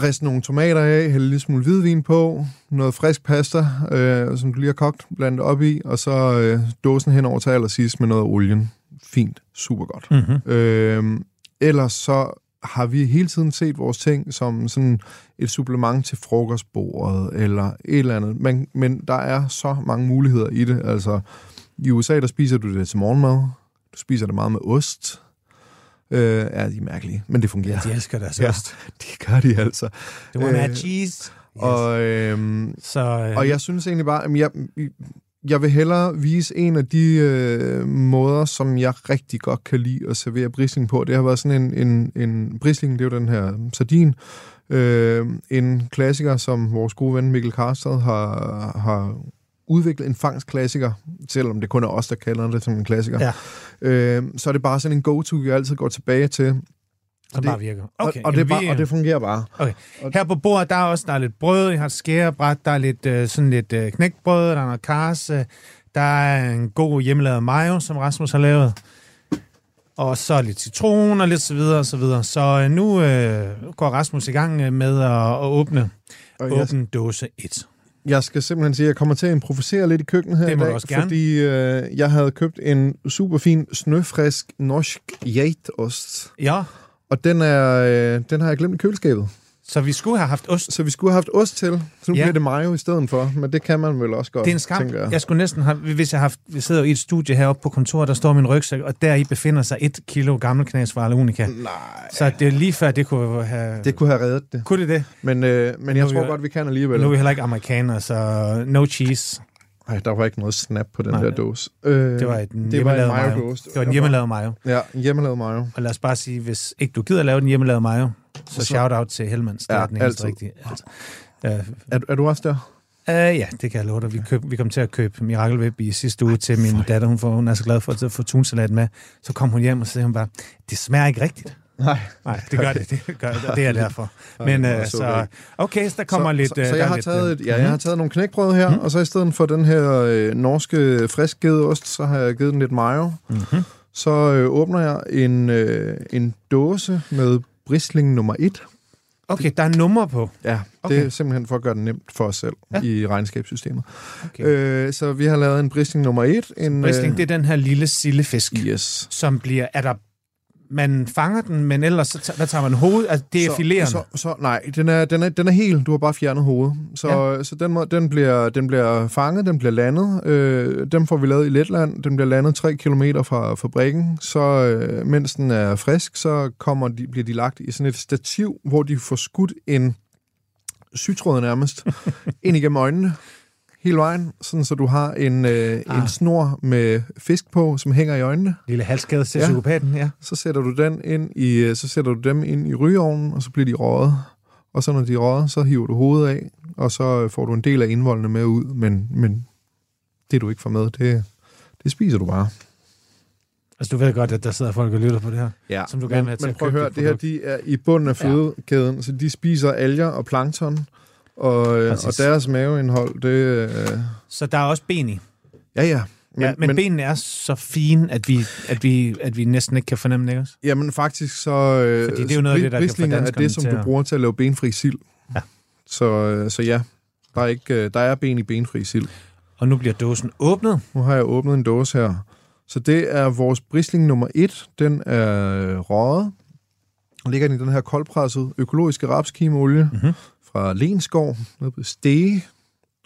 Speaker 4: Rist nogle tomater af, hælde lidt smule hvidvin på, noget frisk pasta, øh, som du lige har kogt, blandet op i, og så øh, dåsen henover til allersidst med noget olien. Fint, super godt.
Speaker 3: mm-hmm.
Speaker 4: Øh, ellers så har vi hele tiden set vores ting som sådan et supplement til frokostbordet eller et eller andet. Men, men der er så mange muligheder i det. Altså, i USA, der spiser du det til morgenmad. Du spiser det meget med ost. Øh, ja, de er mærkelige, men det fungerer.
Speaker 3: De elsker deres
Speaker 4: Ja.
Speaker 3: ost.
Speaker 4: Det gør de altså.
Speaker 3: Det må have
Speaker 4: Øh,
Speaker 3: cheese. Yes.
Speaker 4: Og, øhm,
Speaker 3: så, øh,
Speaker 4: og jeg synes egentlig bare, at jeg, jeg vil hellere vise en af de øh, måder, som jeg rigtig godt kan lide at servere brisling på. Det har været sådan en, en, en brisling, det er jo den her sardin. Øh, en klassiker, som vores gode ven Mikkel Karstad har, har udviklet en fangstklassiker, selvom det kun er os, der kalder det som en klassiker.
Speaker 3: Ja.
Speaker 4: Øh, så er det bare sådan en go-to, vi altid går tilbage til.
Speaker 3: Som
Speaker 4: det-
Speaker 3: bare virker.
Speaker 4: Okay, og, og, det
Speaker 3: jamen,
Speaker 4: bare,
Speaker 3: vi,
Speaker 4: og det fungerer bare.
Speaker 3: Her på bordet, der er også der er lidt brød, jeg har et skærebræt, der er lidt, øh, sådan lidt øh, knækbrød, der er noget kars, øh, der er en god hjemmelavet mayo, som Rasmus har lavet, og så lidt citron og lidt så videre og så videre. Så øh, nu øh, går Rasmus i gang øh, med at, at åbne,
Speaker 4: Og jeg,
Speaker 3: åbne dåse 1.
Speaker 4: jeg skal simpelthen sige, at jeg kommer til at improvisere lidt i køkkenet her
Speaker 3: Det
Speaker 4: i
Speaker 3: må
Speaker 4: dag,
Speaker 3: du også gerne.
Speaker 4: fordi øh, jeg havde købt en super fin, snøfrisk norsk geitost.
Speaker 3: Ja,
Speaker 4: Og den, er, øh, den har jeg glemt i køleskabet.
Speaker 3: så vi skulle have haft ost.
Speaker 4: Så vi skulle have haft ost til, så nu
Speaker 3: Ja.
Speaker 4: bliver det mayo i stedet for. Men det kan man vel også godt,
Speaker 3: Det er en skam.
Speaker 4: jeg.
Speaker 3: Jeg skulle næsten have, hvis jeg har haft, vi sidder i et studie heroppe på kontoret, der står min rygsæk, og deri befinder sig et kilo gammel knas fra Alonika.
Speaker 4: Nej.
Speaker 3: Så det er lige før, det kunne have...
Speaker 4: Det kunne have reddet det.
Speaker 3: Kunne det det?
Speaker 4: Men, øh, men jeg
Speaker 3: Nu
Speaker 4: tror
Speaker 3: vi-
Speaker 4: godt, vi kan alligevel.
Speaker 3: Nu er vi heller ikke amerikanere, så no cheese.
Speaker 4: Ej, der var ikke noget snap på den
Speaker 3: Nej.
Speaker 4: der dåse. Øh,
Speaker 3: Det var en
Speaker 4: det var en
Speaker 3: mayo.
Speaker 4: mayo-dåse.
Speaker 3: Det var en hjemmelavet mayo.
Speaker 4: Ja, en hjemmelavet mayo.
Speaker 3: Og lad os bare sige, hvis ikke du gider lave den hjemmelavet mayo, så,
Speaker 4: Så-
Speaker 3: shout-out til Hellmans. Det
Speaker 4: Ja,
Speaker 3: er den eneste rigtige. Altså. Uh,
Speaker 4: Er, er du også der?
Speaker 3: uh, ja, det kan jeg love dig. Vi, køb, vi kom til at købe Mirakelweb i sidste uge til min datter. Hun, får, hun er så glad for at få tunsalat med. Så kom hun hjem, og så sagde hun bare, det smager ikke rigtigt.
Speaker 4: Nej.
Speaker 3: Nej, det gør det. Det, gør det, og det er derfor. Men
Speaker 4: det
Speaker 3: så,
Speaker 4: okay.
Speaker 3: så der kommer
Speaker 4: så,
Speaker 3: lidt...
Speaker 4: Så,
Speaker 3: øh,
Speaker 4: så jeg har
Speaker 3: lidt,
Speaker 4: taget,
Speaker 3: øh,
Speaker 4: et, ja, jeg har taget nogle knækbrød her,
Speaker 3: Mhm.
Speaker 4: og så i stedet for den her øh, norske friskgedeost, så har jeg givet den lidt mayo.
Speaker 3: Mhm.
Speaker 4: Så øh, åbner jeg en, øh, en dåse med brisling nummer 1.
Speaker 3: Okay, der er nummer på.
Speaker 4: Ja,
Speaker 3: Okay.
Speaker 4: det er simpelthen for at gøre det nemt for os selv
Speaker 3: Ja.
Speaker 4: i regnskabssystemet.
Speaker 3: Okay.
Speaker 4: Øh, så vi har lavet en brisling nummer 1. En,
Speaker 3: Brisling, det er den her lille sillefisk.
Speaker 4: Yes.
Speaker 3: som bliver... Er der, man fanger den, men ellers så tager, hvad tager man hoved? Altså, det er
Speaker 4: så,
Speaker 3: filerende.
Speaker 4: så, så, nej, den er, den, er, den er helt, du har bare fjernet hovedet. Så, ja. så den, må, den, bliver, den bliver fanget, den bliver landet. Øh, dem får vi lavet i Letland. Den bliver landet 3 km fra fabrikken. Så øh, mens den er frisk, så kommer de, bliver de lagt i sådan et stativ, hvor de får skudt en sytråd nærmest ind igennem øjnene hele vejen, sådan så du har en, øh,
Speaker 3: Ah.
Speaker 4: en snor med fisk på, som hænger i øjnene.
Speaker 3: Lille halskade til
Speaker 4: Ja.
Speaker 3: psykopaten, ja.
Speaker 4: Så sætter du den ind i, øh, så sætter du dem ind i rygeovnen, og så bliver de røget. Og så når de er røget, så hiver du hovedet af, og så øh, får du en del af indvoldene med ud, men, men det du ikke får med, det, det spiser du bare.
Speaker 3: Altså, du ved godt, at der sidder folk og lytter på det her.
Speaker 4: Ja.
Speaker 3: Som du gerne vil have til
Speaker 4: men
Speaker 3: at
Speaker 4: prøv at
Speaker 3: købe
Speaker 4: høre, det her, de er i bunden af fødekæden, så de spiser alger og plankton, og, øh, og deres maveindhold, det... Øh,
Speaker 3: Så der er også ben i.
Speaker 4: ja, ja.
Speaker 3: Men, ja, men, men benene er så fine, at vi, at, vi, at vi næsten ikke kan fornemme det, ikke også?
Speaker 4: Jamen faktisk så... Øh,
Speaker 3: Fordi det er jo noget af det, der kan få
Speaker 4: er det, som du bruger til at lave benfri sild.
Speaker 3: Ja.
Speaker 4: Så, øh, så ja, der er, ikke, øh, der er ben i benfri sild.
Speaker 3: Og nu bliver dåsen åbnet.
Speaker 4: Nu har jeg åbnet en dåse her. Så det er vores brisling nummer et. Den er øh, røget. Og ligger den i den her koldpressede økologiske rapskimeolie
Speaker 3: Mhm.
Speaker 4: Fra Lenskov, nede på Stege.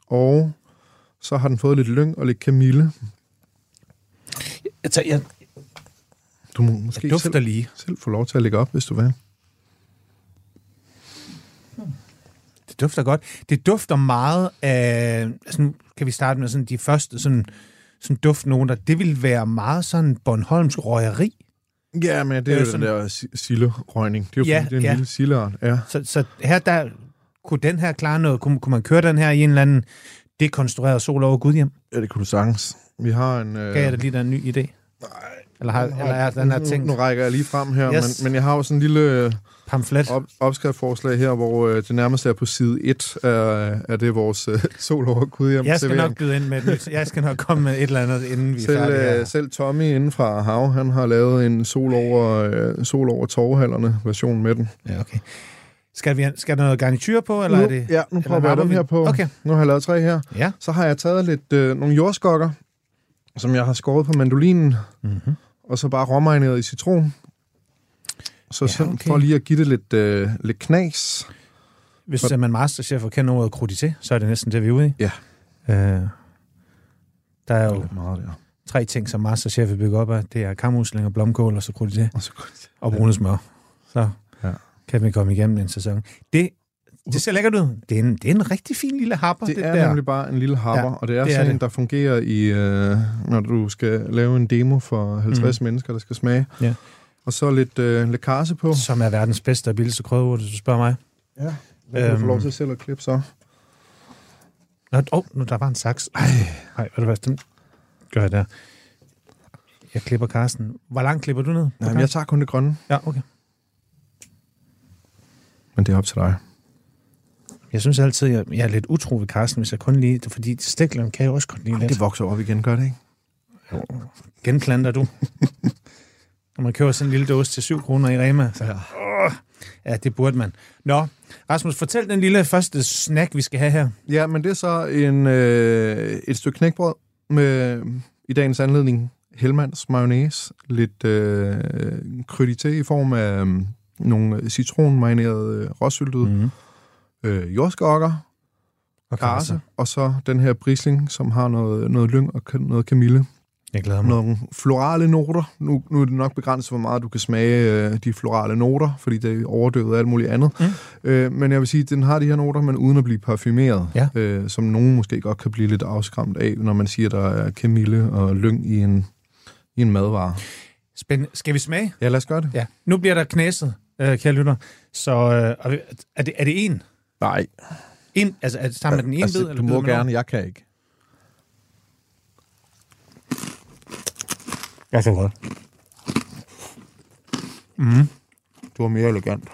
Speaker 4: Og så har den fået lidt lyng og lidt kamille.
Speaker 3: Jeg, tager, jeg,
Speaker 4: Du må
Speaker 3: jeg
Speaker 4: måske
Speaker 3: dufter
Speaker 4: selv,
Speaker 3: lige.
Speaker 4: selv få lov til at lægge op, hvis du vil.
Speaker 3: det dufter godt. Det dufter meget af, altså nu kan vi starte med sådan de første sådan, sådan duftnoter. Det vil være meget sådan Bornholms røgeri.
Speaker 4: Ja, men det er
Speaker 3: Øh,
Speaker 4: jo
Speaker 3: sådan-
Speaker 4: den der si- sillerøgning. Det er jo
Speaker 3: Ja,
Speaker 4: det er en
Speaker 3: ja.
Speaker 4: lille sillerart. Ja.
Speaker 3: Så, så her, der kunne den her klare noget. Kunne, kunne man køre den her i en eller anden dekonstrueret sol over Gudhjem?
Speaker 4: ja, det kunne du sagtens. Vi har en... Øh,
Speaker 3: Gav jeg dig lige der en ny idé? Nej. Eller, har, eller er den her
Speaker 4: nu,
Speaker 3: ting
Speaker 4: nu rækker jeg lige frem her,
Speaker 3: Yes.
Speaker 4: men, men jeg har jo sådan en lille øh,
Speaker 3: pamflet?
Speaker 4: op, opskriftforslag her, hvor øh, det nærmest er på side 1 af, af det vores øh, sol over Gudhjem
Speaker 3: Jeg skal
Speaker 4: servering.
Speaker 3: nok byde ind med et nyt. Jeg skal nok komme med et eller andet, inden vi er
Speaker 4: Selv,
Speaker 3: her.
Speaker 4: øh, selv Tommy inden fra Hav, han har lavet en sol over, øh, sol over torvehallerne version med den.
Speaker 3: Ja, okay. Skal, vi, skal der noget garnityr på, eller
Speaker 4: nu,
Speaker 3: er det...
Speaker 4: Ja, nu prøver jeg dem her på.
Speaker 3: Okay.
Speaker 4: Nu har jeg lavet tre her.
Speaker 3: Ja.
Speaker 4: Så har jeg taget lidt øh, nogle jordskokker, som jeg har skåret på mandolinen,
Speaker 3: Mm-hmm.
Speaker 4: og så bare råmarineret i citron. Så
Speaker 3: Ja,
Speaker 4: ja, okay. for lige at give det lidt, øh, lidt knas.
Speaker 3: Hvis
Speaker 4: For-
Speaker 3: For... man masterchef og kender ordet krudité, så er det næsten det, vi er ude i.
Speaker 4: Ja.
Speaker 3: Øh, der er jo
Speaker 4: Lidt meget der.
Speaker 3: tre ting, som masterchef vil bygge op af. Det er kammusling og blomkål, og så krudité
Speaker 4: Og så
Speaker 3: og brune smør. Så
Speaker 4: Ja.
Speaker 3: Kan vi komme igennem en sæson. Det, det ser lækkert ud. Det er en, det er en rigtig fin lille happer,
Speaker 4: det,
Speaker 3: det,
Speaker 4: er
Speaker 3: der.
Speaker 4: nemlig bare en lille happer,
Speaker 3: Ja,
Speaker 4: og det er
Speaker 3: det er
Speaker 4: sådan
Speaker 3: det.
Speaker 4: en, der fungerer i, øh, når du skal lave en demo for 50 mm. mennesker, der skal smage.
Speaker 3: Ja.
Speaker 4: Og så lidt øh, lækarse på.
Speaker 3: Som er verdens bedste og billigste krydderurt, hvis du spørger mig.
Speaker 4: Ja. Det kan du få
Speaker 3: Øhm.
Speaker 4: lov til selv at klippe så.
Speaker 3: Nå, oh, nu der var en saks. Ej, ej ved du hvad, den gør jeg der. Jeg klipper Karsten. Hvor langt klipper du ned?
Speaker 4: Nej, jeg tager kun det grønne,
Speaker 3: Ja, okay.
Speaker 4: Men det er op til dig.
Speaker 3: Jeg synes altid, jeg, jeg er lidt utro ved Karsten, hvis jeg kun lige... Fordi stiklerne kan jeg også godt lide lidt.
Speaker 4: Det vokser op igen, gør det ikke?
Speaker 3: Genplanter du. Når man køber sådan en lille dåse til 7 kroner i Rema. Så,
Speaker 4: Ja.
Speaker 3: åh, ja, det burde man. Nå, Rasmus, fortæl den lille første snack, vi skal have her.
Speaker 4: Ja, men det er så en, øh, et stykke knækbrød med i dagens anledning Hellmans mayonnaise, lidt øh, krydité i form af nogle citronmarinerede øh, råsyltede mm.
Speaker 3: Mm.
Speaker 4: øh, jordskokker,
Speaker 3: Og
Speaker 4: karse, og så den her brisling, som har noget, noget lyng og noget kamille.
Speaker 3: Jeg glæder mig.
Speaker 4: Nogle florale noter. Nu, nu er det nok begrænset, hvor meget du kan smage øh, de florale noter, fordi det er overdøvet af alt muligt andet.
Speaker 3: Mm.
Speaker 4: Øh, men jeg vil sige, at den har de her noter, men uden at blive parfumeret.
Speaker 3: Ja.
Speaker 4: Øh, som nogen måske godt kan blive lidt afskræmt af, når man siger, at der er kamille og lyng i en, i en madvare.
Speaker 3: Spændende. Skal vi smage?
Speaker 4: Ja, lad os gøre det.
Speaker 3: Ja. Nu bliver der knæset, øh, kære lytter. Så øh, er, er, det, er det en?
Speaker 4: Nej.
Speaker 3: en altså, er det sammen med den ene
Speaker 4: altså,
Speaker 3: bid?
Speaker 4: du
Speaker 3: eller
Speaker 4: må
Speaker 3: bider man
Speaker 4: gerne, jeg kan ikke.
Speaker 3: Jeg kan godt.
Speaker 4: Du er mere elegant.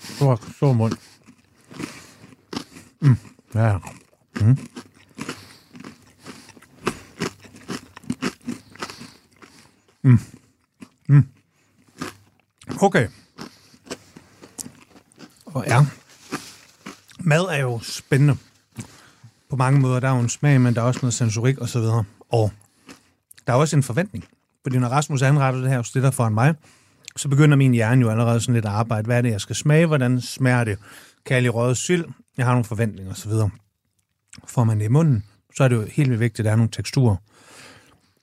Speaker 3: Stor, stor mund. Mm. Ja. Mm. Mm. Mm. Okay. Og ja. Mad er jo spændende. På mange måder. Der er jo en smag, men der er også noget sensorik og så videre. Og der er også en forventning. Fordi når Rasmus anretter det her og stiller foran mig, så begynder min hjerne jo allerede sådan lidt at arbejde. Hvad er det, jeg skal smage? Hvordan smager det? Kan jeg lige røget syld? Jeg har nogle forventninger osv. Får man det i munden, så er det jo helt vildt vigtigt, at der er nogle teksturer.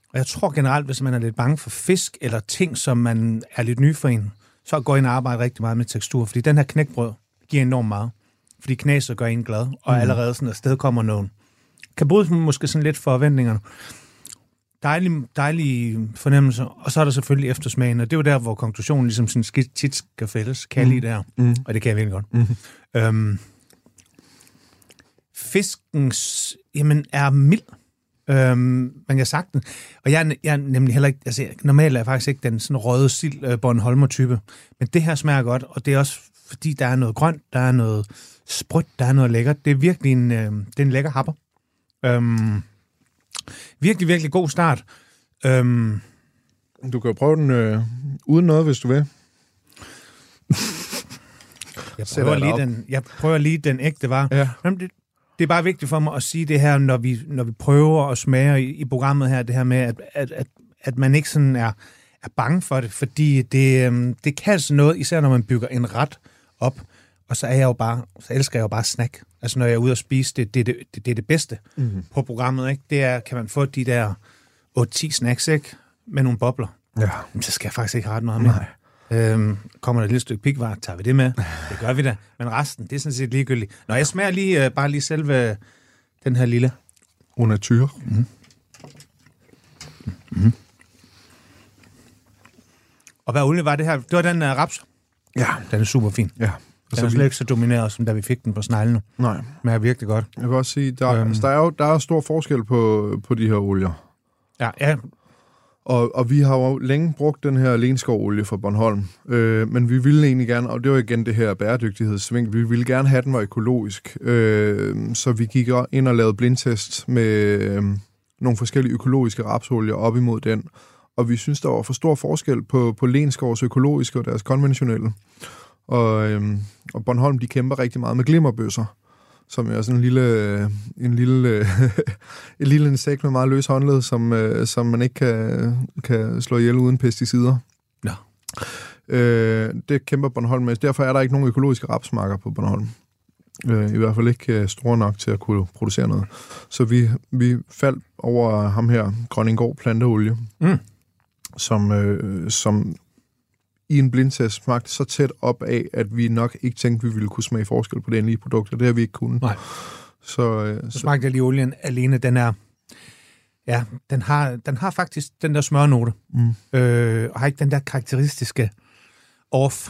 Speaker 3: Og jeg tror generelt, hvis man er lidt bange for fisk eller ting, som man er lidt ny for en, så går ind og arbejder rigtig meget med tekstur. Fordi den her knækbrød giver enormt meget. Fordi knaser gør en glad, og allerede sådan afsted kommer nogen. Kan bryde måske sådan lidt forventningerne dejlig, dejlig fornemmelse, og så er der selvfølgelig eftersmagen, og det er jo der, hvor konklusionen ligesom sådan skidt tit skal fælles. Kan jeg lide det her?
Speaker 4: Mm.
Speaker 3: Og det kan jeg virkelig godt. Mm. Øhm, fiskens, jamen, er mild. Øhm, man kan sagtens. Og jeg, er- jeg er nemlig heller ikke, altså normalt er jeg faktisk ikke den sådan røde sild øh, Bornholmer type, men det her smager godt, og det er også fordi, der er noget grønt, der er noget sprødt, der er noget lækkert. Det er virkelig en, øh, det er en lækker happer. Øhm, virkelig, virkelig god start. Øhm,
Speaker 4: Du kan jo prøve den øh, uden noget, hvis du vil.
Speaker 3: jeg, prøver lige
Speaker 4: op.
Speaker 3: den, jeg prøver lige den ægte var.
Speaker 4: Ja.
Speaker 3: Jamen, det, det er bare vigtigt for mig at sige det her, når vi, når vi prøver at smage i, i programmet her, det her med, at, at, at, at man ikke sådan er, er bange for det, fordi det, øhm, det kan altså noget, især når man bygger en ret op, og så er jeg jo bare, så elsker jeg jo bare snack. Altså når jeg er ude og spise, det, det, det, det, det er det bedste mm. på programmet, ikke? Det er, kan man få de der 8-10 snacks, ikke? Med nogle bobler.
Speaker 4: Ja.
Speaker 3: Jamen, så skal jeg faktisk ikke have ret meget mere.
Speaker 4: Nej.
Speaker 3: Øhm, kommer der et lille stykke pikvar, tager vi det med. Det gør vi da. Men resten, det er sådan set ligegyldigt. Når jeg smager lige, øh, bare lige selve den her lille.
Speaker 4: Onatyr.
Speaker 3: Og hvad olie var det her? Det var den uh, raps.
Speaker 4: Ja.
Speaker 3: Den er super fin.
Speaker 4: Ja.
Speaker 3: Den er slet ikke så domineret, som da vi fik den på sneglene.
Speaker 4: Nej.
Speaker 3: Men er virkelig godt.
Speaker 4: Jeg vil også sige, der,
Speaker 3: Øhm.
Speaker 4: altså, der, er jo der er stor forskel på, på de her olier.
Speaker 3: Ja, ja.
Speaker 4: Og, og vi har jo længe brugt den her Lenskovsolie fra Bornholm, øh, men vi ville egentlig gerne, og det var igen det her bæredygtighedssving, vi ville gerne have, at den var økologisk. Øh, så vi gik ind og lavede blindtest med øh, nogle forskellige økologiske rapsolier op imod den. Og vi synes, der var for stor forskel på, på Lenskovs økologiske og deres konventionelle. Og, øh, og Bornholm, de kæmper rigtig meget med glimmerbøsser som er sådan en lille, en lille, en lille insekt med meget løs håndled, som, øh, som man ikke kan, kan slå ihjel uden pesticider.
Speaker 3: Nå.
Speaker 4: Øh, det kæmper Bornholm med. Derfor er der ikke nogen økologiske rapsmarker på Bornholm. Øh, I hvert fald ikke øh, store nok til at kunne producere noget. Så vi, vi faldt over ham her, Grønningård Planteolie,
Speaker 3: Mm.
Speaker 4: Som, øh, som i en blindtest smagte så tæt op af, at vi nok ikke tænkte, vi ville kunne smage forskel på det endelige produkt, og det har vi ikke kunnet.
Speaker 3: Nej.
Speaker 4: Så, øh,
Speaker 3: Så smagte jeg lige olien alene. Den er... Ja, den har, den har faktisk den der smørnote.
Speaker 4: Mm.
Speaker 3: Øh, og har ikke den der karakteristiske off.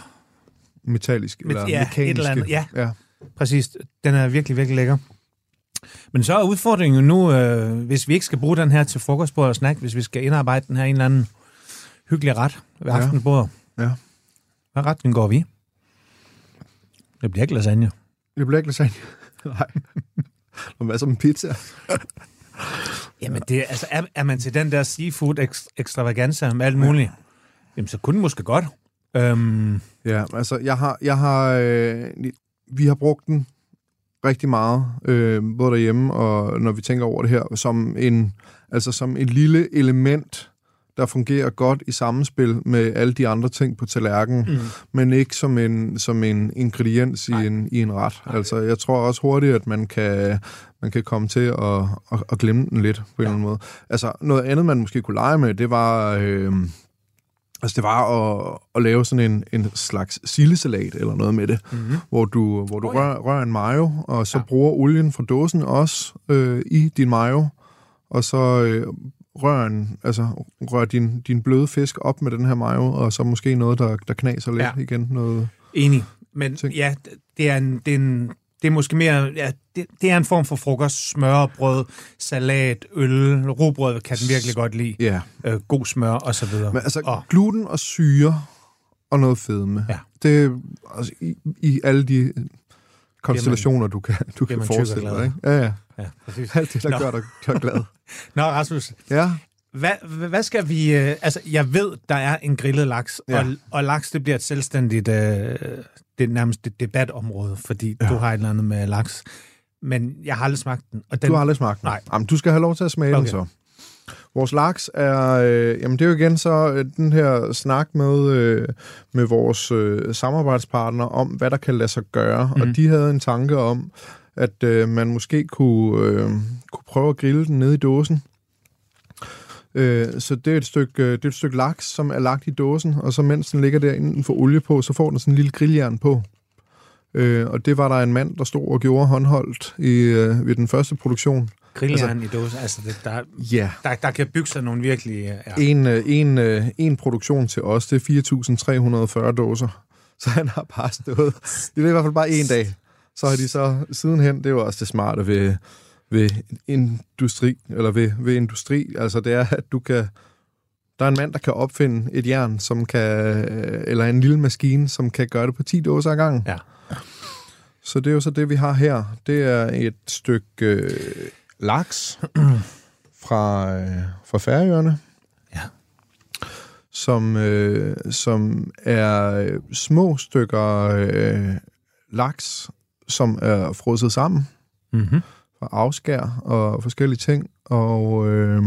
Speaker 4: metallisk
Speaker 3: Met-
Speaker 4: eller
Speaker 3: ja, et
Speaker 4: mekaniske.
Speaker 3: eller andet, ja.
Speaker 4: ja.
Speaker 3: Præcis. Den er virkelig, virkelig lækker. Men så er udfordringen jo nu, øh, hvis vi ikke skal bruge den her til frokostbord og snack, hvis vi skal indarbejde den her en eller anden hyggelig ret ved
Speaker 4: Ja.
Speaker 3: aftenbordet.
Speaker 4: Ja.
Speaker 3: Hvad retning går vi? Det bliver ikke lasagne.
Speaker 4: Det bliver ikke lasagne. Nej. Og hvad som en pizza?
Speaker 3: Jamen, det, altså, er, er man til den der seafood extravaganza med alt muligt, jamen, så kunne måske godt. Øhm,
Speaker 4: Ja, altså, jeg har, jeg har, øh, vi har brugt den rigtig meget, øh, både derhjemme og når vi tænker over det her, som en, altså som et lille element, der fungerer godt i samspil med alle de andre ting på tallerkenen, mm. men ikke som en, som en ingrediens i en, i en ret. Altså, jeg tror også hurtigt, at man kan, man kan komme til at, at, at glemme den lidt på en eller anden måde. Altså, noget andet, man måske kunne lege med, det var... Øh, Altså det var at, at lave sådan en, en slags sildesalat eller noget med det, mm-hmm. hvor du, hvor du
Speaker 3: Oh, ja.
Speaker 4: rører, rører en mayo, og så
Speaker 3: Ja.
Speaker 4: ja. bruger olien fra dåsen også øh, i din mayo, og så øh, en, altså, rør din, din bløde fisk op med den her mayo, og så måske noget, der, der knaser lidt
Speaker 3: Ja.
Speaker 4: igen. Noget,
Speaker 3: enig. Men
Speaker 4: Ting.
Speaker 3: ja, det er, en, det, er en, det er måske mere... Ja, det, det er en form for frokost. Smørbrød, salat, øl, robrød kan den virkelig godt lide.
Speaker 4: ja.
Speaker 3: Øh, god smør og så videre.
Speaker 4: Men altså,
Speaker 3: Og-
Speaker 4: gluten og syre og noget fedme,
Speaker 3: Ja.
Speaker 4: det er altså, i, i alle de konstellationer, du kan, du kan forestille dig. Ikke? Ja, ja.
Speaker 3: Ja, præcis.
Speaker 4: Alt det, der
Speaker 3: Nå.
Speaker 4: gør dig glad.
Speaker 3: Nå, Rasmus,
Speaker 4: Ja,
Speaker 3: hvad, hvad skal vi... Øh, altså, jeg ved, der er en grillet laks, ja. Og, og laks, det bliver et selvstændigt... Øh, det er nærmest et debatområde, fordi ja. Du har et eller andet med laks. Men jeg har aldrig smagt den. Og den
Speaker 4: du har aldrig smagt den.
Speaker 3: Nej.
Speaker 4: Jamen, du skal have lov til at smage
Speaker 3: Okay.
Speaker 4: den så. Vores laks er, øh, jamen det er jo igen så øh, den her snak med, øh, med vores øh, samarbejdspartnere om, hvad der kan lade sig gøre. Mm. Og de havde en tanke om, at øh, man måske kunne, øh, kunne prøve at grille den nede i dåsen. Øh, så det er, et stykke, øh, det er et stykke laks, som er lagt i dåsen, og så mens den ligger der inden for olie på, så får den sådan en lille grilljern på. Øh, og det var der en mand, der stod og gjorde håndholdt i, øh, ved den første produktion.
Speaker 3: Grilljern altså, i dåse. Altså, det, der,
Speaker 4: Ja.
Speaker 3: der, der kan bygge sig nogle virkelig... øh, Ja.
Speaker 4: En, øh, en, en produktion til os, det er 4.340 dåser. Så han har bare stået... Det er i hvert fald bare en dag. Så har de så sidenhen, det er jo også det smarte ved, ved industri, eller ved, ved industri, altså det er, at du kan... Der er en mand, der kan opfinde et jern, som kan, eller en lille maskine, som kan gøre det på 10 dåser ad gangen.
Speaker 3: Ja.
Speaker 4: Så det er jo så det, vi har her. Det er et stykke øh, laks fra, øh, fra Færøerne
Speaker 3: Ja.
Speaker 4: som, øh, som er øh, små stykker øh, laks, som er frosset sammen
Speaker 3: Mm-hmm.
Speaker 4: fra afskær og forskellige ting. Og, øh,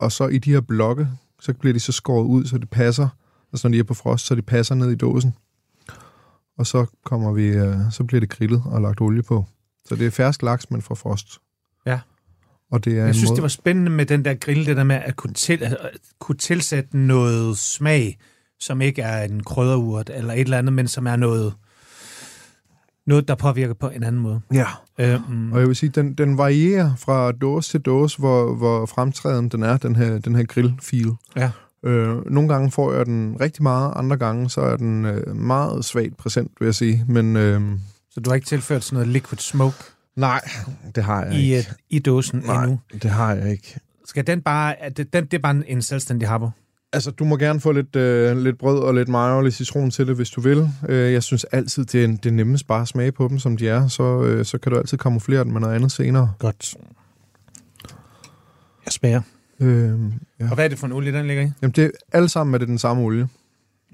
Speaker 4: og så i de her blokke, så bliver de så skåret ud, så det passer. Altså når de er på frost, så de passer ned i dåsen. Og så kommer vi, øh, så bliver det grillet og lagt olie på. Så det er fersk laks, men fra frost.
Speaker 3: Ja.
Speaker 4: Og det er
Speaker 3: Jeg synes,
Speaker 4: måde,
Speaker 3: det var spændende med den der grill, det der med at kunne, til, at kunne tilsætte noget smag som ikke er en krydderurt eller et eller andet, men som er noget, noget der påvirker på en anden måde.
Speaker 4: Ja.
Speaker 3: Øhm,
Speaker 4: Og jeg vil sige, den, den varierer fra dåse til dåse, hvor, hvor fremtræden den er, den her, den her grillfil.
Speaker 3: ja.
Speaker 4: Øh, nogle gange får jeg den rigtig meget, andre gange så er den øh, meget svagt præsent, vil jeg sige. Men øh,
Speaker 3: Så du har ikke tilført sådan noget liquid smoke
Speaker 4: nej, det har jeg
Speaker 3: i,
Speaker 4: ikke.
Speaker 3: øh, i dåsen
Speaker 4: Nej,
Speaker 3: endnu?
Speaker 4: det har jeg ikke.
Speaker 3: Skal den bare, er det, den, det er bare en selvstændig happer?
Speaker 4: Altså, du må gerne få lidt, øh, lidt brød og lidt mayo og lidt citron til det, hvis du vil. Øh, jeg synes altid, det er, det er nemmest bare at smage på dem, som de er. Så, øh, så kan du altid kamuflere dem med noget andet senere.
Speaker 3: Godt. Jeg smager.
Speaker 4: Øh, ja.
Speaker 3: Og hvad er det for en olie, den ligger i?
Speaker 4: Jamen, det er alle sammen er det den samme olie.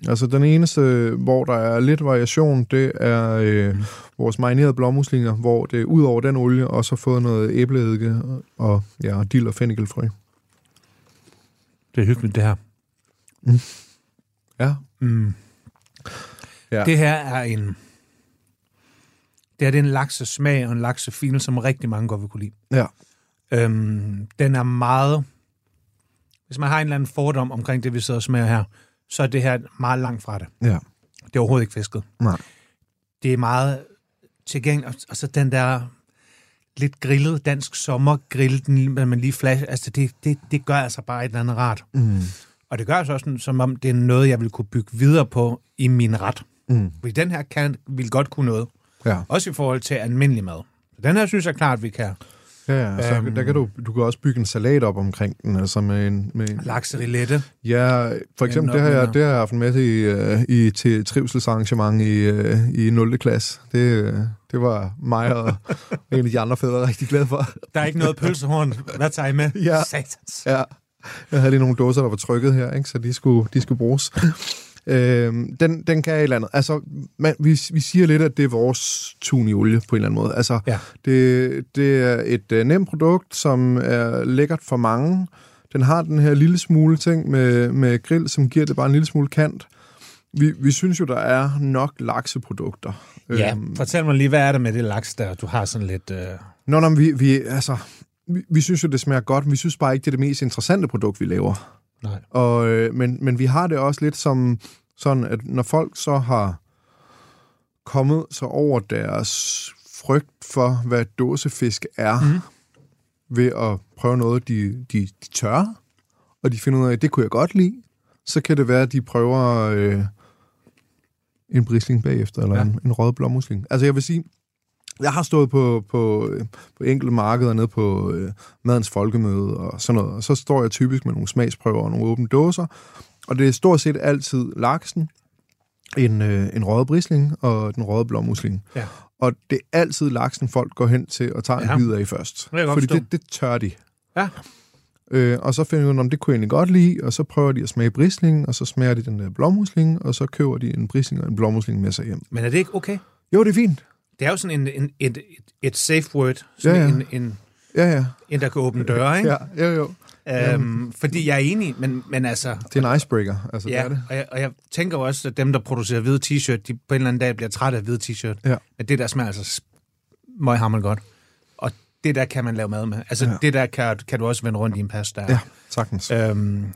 Speaker 4: Altså, den eneste, hvor der er lidt variation, det er øh, vores marinerede blåmuslinger, hvor det ud over den olie også har fået noget æbleeddike og ja, dild og fennikelfrø.
Speaker 3: Det er hyggeligt, det her.
Speaker 4: Ja.
Speaker 3: Mm.
Speaker 4: Ja.
Speaker 3: Det her er en... Det her det er en laksesmag og en laksefil, som rigtig mange godt vil kunne lide.
Speaker 4: Ja.
Speaker 3: Øhm, den er meget... Hvis man har en eller anden fordom omkring det, vi sidder og smager her, så er det her meget langt fra det.
Speaker 4: Ja.
Speaker 3: Det er overhovedet ikke fisket.
Speaker 4: Nej.
Speaker 3: Det er meget tilgængeligt. Og- Og så den der lidt grillet dansk sommergrill, den, man lige flash, altså det, det, det gør altså bare et eller andet rart.
Speaker 4: Mm.
Speaker 3: Og det gør altså også, sådan, som om det er noget, jeg vil kunne bygge videre på i min ret.
Speaker 4: Mm.
Speaker 3: Fordi den her kan, vil godt kunne noget.
Speaker 4: Ja.
Speaker 3: Også i forhold til almindelig mad. Så den her synes jeg klart, vi kan.
Speaker 4: Ja, ja. Så,
Speaker 3: Øhm.
Speaker 4: der kan du, du kan også bygge en salat op omkring den, altså med en... Med en
Speaker 3: Lakserillette.
Speaker 4: ja, for eksempel, det har, jeg, det har jeg haft med i, øh, i, til trivselsarrangement i, øh, i 0. klasse. Det, øh, det var mig og en af de andre fædre rigtig glad for.
Speaker 3: Der er ikke noget pølsehorn. Hvad tager I med?
Speaker 4: Ja.
Speaker 3: Satans.
Speaker 4: Ja, jeg havde lige nogle dåser, der var trykket her, ikke? så de skulle, de skulle bruges. øhm, den, den kan et eller andet. Altså, man, vi, vi siger lidt, at det er vores tun i olie på en eller anden måde. Altså,
Speaker 3: Ja.
Speaker 4: det, det er et øh, nemt produkt, som er lækkert for mange. Den har den her lille smule ting med, med grill, som giver det bare en lille smule kant. Vi, vi synes jo, der er nok lakseprodukter.
Speaker 3: Ja,
Speaker 4: Øhm,
Speaker 3: fortæl mig lige, hvad er det med det laks der? Du har sådan lidt... Øh...
Speaker 4: Nå, nå, men vi, vi, altså, vi, vi synes jo, det smager godt, men vi synes bare ikke, det er det mest interessante produkt, vi laver.
Speaker 3: Nej.
Speaker 4: Og, øh, men, men vi har det også lidt som sådan, at når folk så har kommet så over deres frygt for, hvad dåsefisk er, mm. ved at prøve noget, de, de, de tør, og de finder ud af, at det kunne jeg godt lide, så kan det være, at de prøver øh, en brisling bagefter, eller
Speaker 3: ja.
Speaker 4: en, en rød blåmusling. Altså jeg vil sige, jeg har stået på, på, øh, på enkelte markeder nede på øh, madens folkemøde og sådan noget, og så står jeg typisk med nogle smagsprøver og nogle åbne dåser, og det er stort set altid laksen, en, øh, en røget brisling og den røde blåmusling.
Speaker 3: Ja.
Speaker 4: Og det er altid laksen, folk går hen til og tager
Speaker 3: Ja.
Speaker 4: en bid af først.
Speaker 3: godt
Speaker 4: Fordi
Speaker 3: forstå.
Speaker 4: det, det tør de.
Speaker 3: Ja.
Speaker 4: Øh, og så finder de ud af, om det kunne jeg egentlig godt lide, og så prøver de at smage brislingen, og så smager de den der blåmusling, og så køber de en brisling og en blåmusling med sig hjem.
Speaker 3: Men er det ikke okay?
Speaker 4: Jo, det er fint.
Speaker 3: Det er jo sådan en, en, et, et, et safe word. Sådan
Speaker 4: Ja, ja.
Speaker 3: En, en,
Speaker 4: Ja, ja.
Speaker 3: en, der kan åbne døre, ikke?
Speaker 4: Ja, jo, jo.
Speaker 3: Øhm, fordi jeg er enig, men, men altså...
Speaker 4: Det er en icebreaker, altså det
Speaker 3: Ja,
Speaker 4: er det.
Speaker 3: og jeg, og jeg tænker også, at dem, der producerer hvide t-shirt, de på en eller anden dag bliver trætte af hvide t-shirt.
Speaker 4: Ja.
Speaker 3: Men det der smager altså møghammer godt. Og det der kan man lave mad med. Altså,
Speaker 4: Ja.
Speaker 3: det der kan, kan du også vende rundt i en pasta.
Speaker 4: Ja, sagtens.
Speaker 3: Øhm,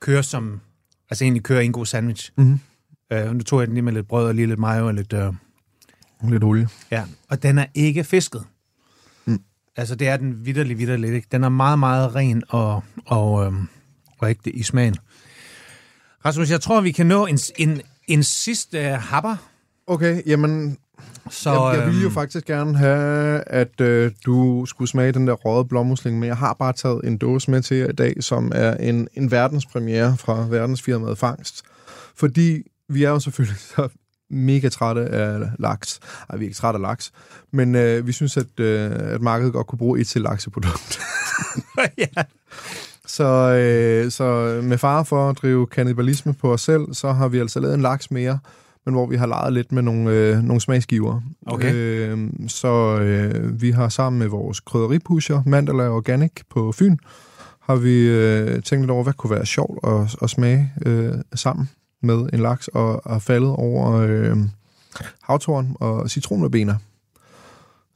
Speaker 3: køre som... Altså egentlig køre en god sandwich.
Speaker 4: Mhm.
Speaker 3: Øh, nu tog jeg den lige med lidt brød og lige lidt mayo og lidt... Øh,
Speaker 4: Lidt olie.
Speaker 3: ja. Og den er ikke fisket.
Speaker 4: Mm.
Speaker 3: Altså, det er den vidderlig, vidderlig ikke. Den er meget, meget ren og, og, øhm, og ægte i smagen. Rasmus, jeg tror, vi kan nå en, en, en sidste happer.
Speaker 4: Okay, jamen,
Speaker 3: Så,
Speaker 4: jeg, jeg ville jo
Speaker 3: øhm,
Speaker 4: faktisk gerne have, at øh, du skulle smage den der røde blåmusling, men jeg har bare taget en dåse med til jer i dag, som er en, en verdenspremiere fra verdensfirmaet Fangst. Fordi vi er jo selvfølgelig så mega trætte af laks. Ej, vi er ikke trætte af laks, men øh, vi synes, at, øh, at markedet godt kunne bruge et til lakseprodukt.
Speaker 3: ja.
Speaker 4: Så, øh, så med fare for at drive kannibalisme på os selv, så har vi altså lavet en laks mere, men hvor vi har leget lidt med nogle, øh, nogle smagsgiver.
Speaker 3: Okay.
Speaker 4: Øh, så øh, vi har sammen med vores krydderipusher, Mandala Organic på Fyn, har vi øh, tænkt lidt over, hvad kunne være sjovt at, at smage øh, sammen med en laks, og er faldet over øh, havtorn og citronbener.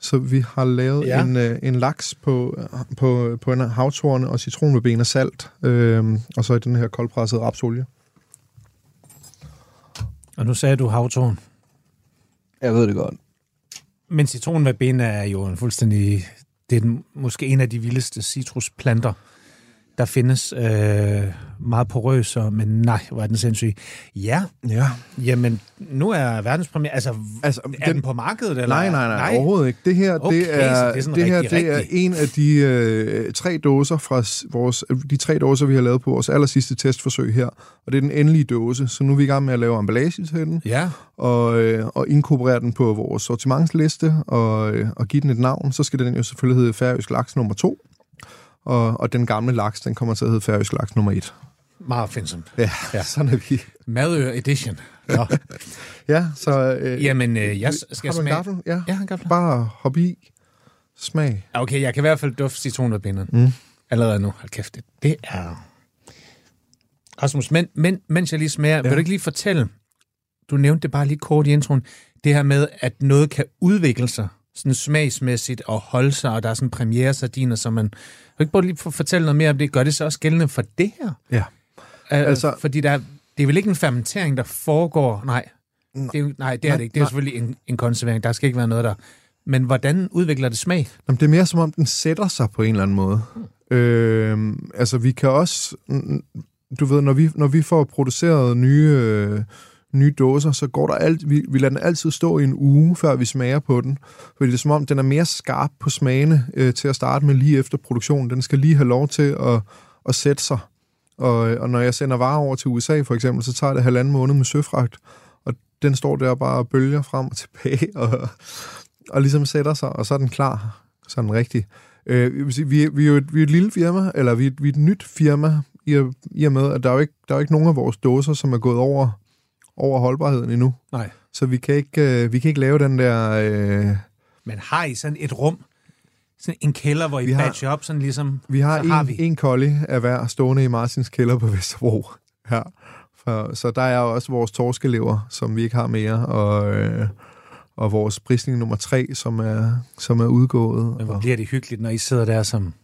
Speaker 4: Så vi har lavet
Speaker 3: Ja.
Speaker 4: en, øh, en laks på, på, på en havtorne og citronbener salt, øh, og så i den her koldpressede rapsolie.
Speaker 3: Og nu sagde du havtorn.
Speaker 4: Jeg ved det godt.
Speaker 3: Men citronverbena er jo en fuldstændig... Det er den, måske en af de vildeste citrusplanter, der findes. Øh, meget porøs, og, men nej, hvor er den sindssyg. Ja,
Speaker 4: Ja.
Speaker 3: jamen, nu er verdenspremiere... Altså,
Speaker 4: Altså,
Speaker 3: er den,
Speaker 4: den-
Speaker 3: på markedet? Eller?
Speaker 4: Nej, nej, nej, overhovedet ikke. Det her,
Speaker 3: Okay,
Speaker 4: det er,
Speaker 3: det er
Speaker 4: det her
Speaker 3: rigtig,
Speaker 4: det er
Speaker 3: rigtig.
Speaker 4: en af de øh, tre dåser fra vores, de tre dåser, vi har lavet på vores aller sidste testforsøg her. Og det er den endelige dåse, så nu er vi i gang med at lave emballage til den,
Speaker 3: Ja,
Speaker 4: og, øh, og inkorporere den på vores sortimentsliste, og, øh, og give den et navn. Så skal den jo selvfølgelig hedde Færøsk Laks nummer 2. Og, og den gamle laks, den kommer til at hedde Færøsk Laks nummer 1.
Speaker 3: meget opfindsomt.
Speaker 4: Ja,
Speaker 3: Ja.
Speaker 4: ja. sådan er vi.
Speaker 3: Madø Edition. Nå.
Speaker 4: Ja, så øh,
Speaker 3: Jamen, øh, jeg skal
Speaker 4: har du en
Speaker 3: smage...
Speaker 4: gaffel? Ja.
Speaker 3: Ja, en gaffel.
Speaker 4: Bare hop i. Smag.
Speaker 3: Okay, jeg kan i hvert fald dufte citronverbinderen.
Speaker 4: Mm.
Speaker 3: Allerede nu. Hold kæft, det, det er... Rasmus, men, men, mens jeg lige smager, ja. vil du ikke lige fortælle, du nævnte det bare lige kort i introen, det her med, at noget kan udvikle sig sådan smagsmæssigt og holde sig, og der er sådan premiere-sardiner, så man... Du ikke bare lige fortælle noget mere om det? Gør det så også gældende for det her?
Speaker 4: Ja.
Speaker 3: Altså,
Speaker 4: Altså-
Speaker 3: fordi der, er- det er vel ikke en fermentering, der foregår... Nej, det er, jo- nej, det er
Speaker 4: Nej,
Speaker 3: det ikke. Det er
Speaker 4: nej.
Speaker 3: selvfølgelig en, en konservering. Der skal ikke være noget der. Men hvordan udvikler det smag?
Speaker 4: Jamen, det er mere som om, den sætter sig på en eller anden måde. Øh, altså, vi kan også... mm, Du ved, når vi, når vi får produceret nye, øh, nye dåser, så går der alt, vi, vi lader den altid stå i en uge, før vi smager på den. Fordi det er som om, den er mere skarp på smagene øh, til at starte med lige efter produktionen. Den skal lige have lov til at, at sætte sig. Og, øh, og når jeg sender varer over til USA for eksempel, så tager det halvanden måned med søfragt. Og den står der bare og bølger frem og tilbage, og, og ligesom sætter sig, og så er den klar. Sådan rigtig. Øh, vi, vi er jo et, vi er et lille firma, eller vi er, et- vi er et nyt firma, i, og- i og med, at der er, jo ikke, der er jo ikke nogen af vores dåser, som er gået over, over holdbarheden endnu.
Speaker 3: Nej.
Speaker 4: Så vi kan ikke, øh, vi kan ikke lave den der... Øh,
Speaker 3: Men har I sådan et rum, sådan en kælder, hvor I
Speaker 4: Vi har-
Speaker 3: batcher op, sådan ligesom...
Speaker 4: vi har,
Speaker 3: så har
Speaker 4: en,
Speaker 3: vi.
Speaker 4: en kolli af hver stående i Martins kælder på Vesterbro. Ja. For, så der er også vores torskelever, som vi ikke har mere, og, øh, og vores prisning nummer tre, som er, som er udgået.
Speaker 3: Men hvor
Speaker 4: Og,
Speaker 3: bliver det hyggeligt, når I sidder der som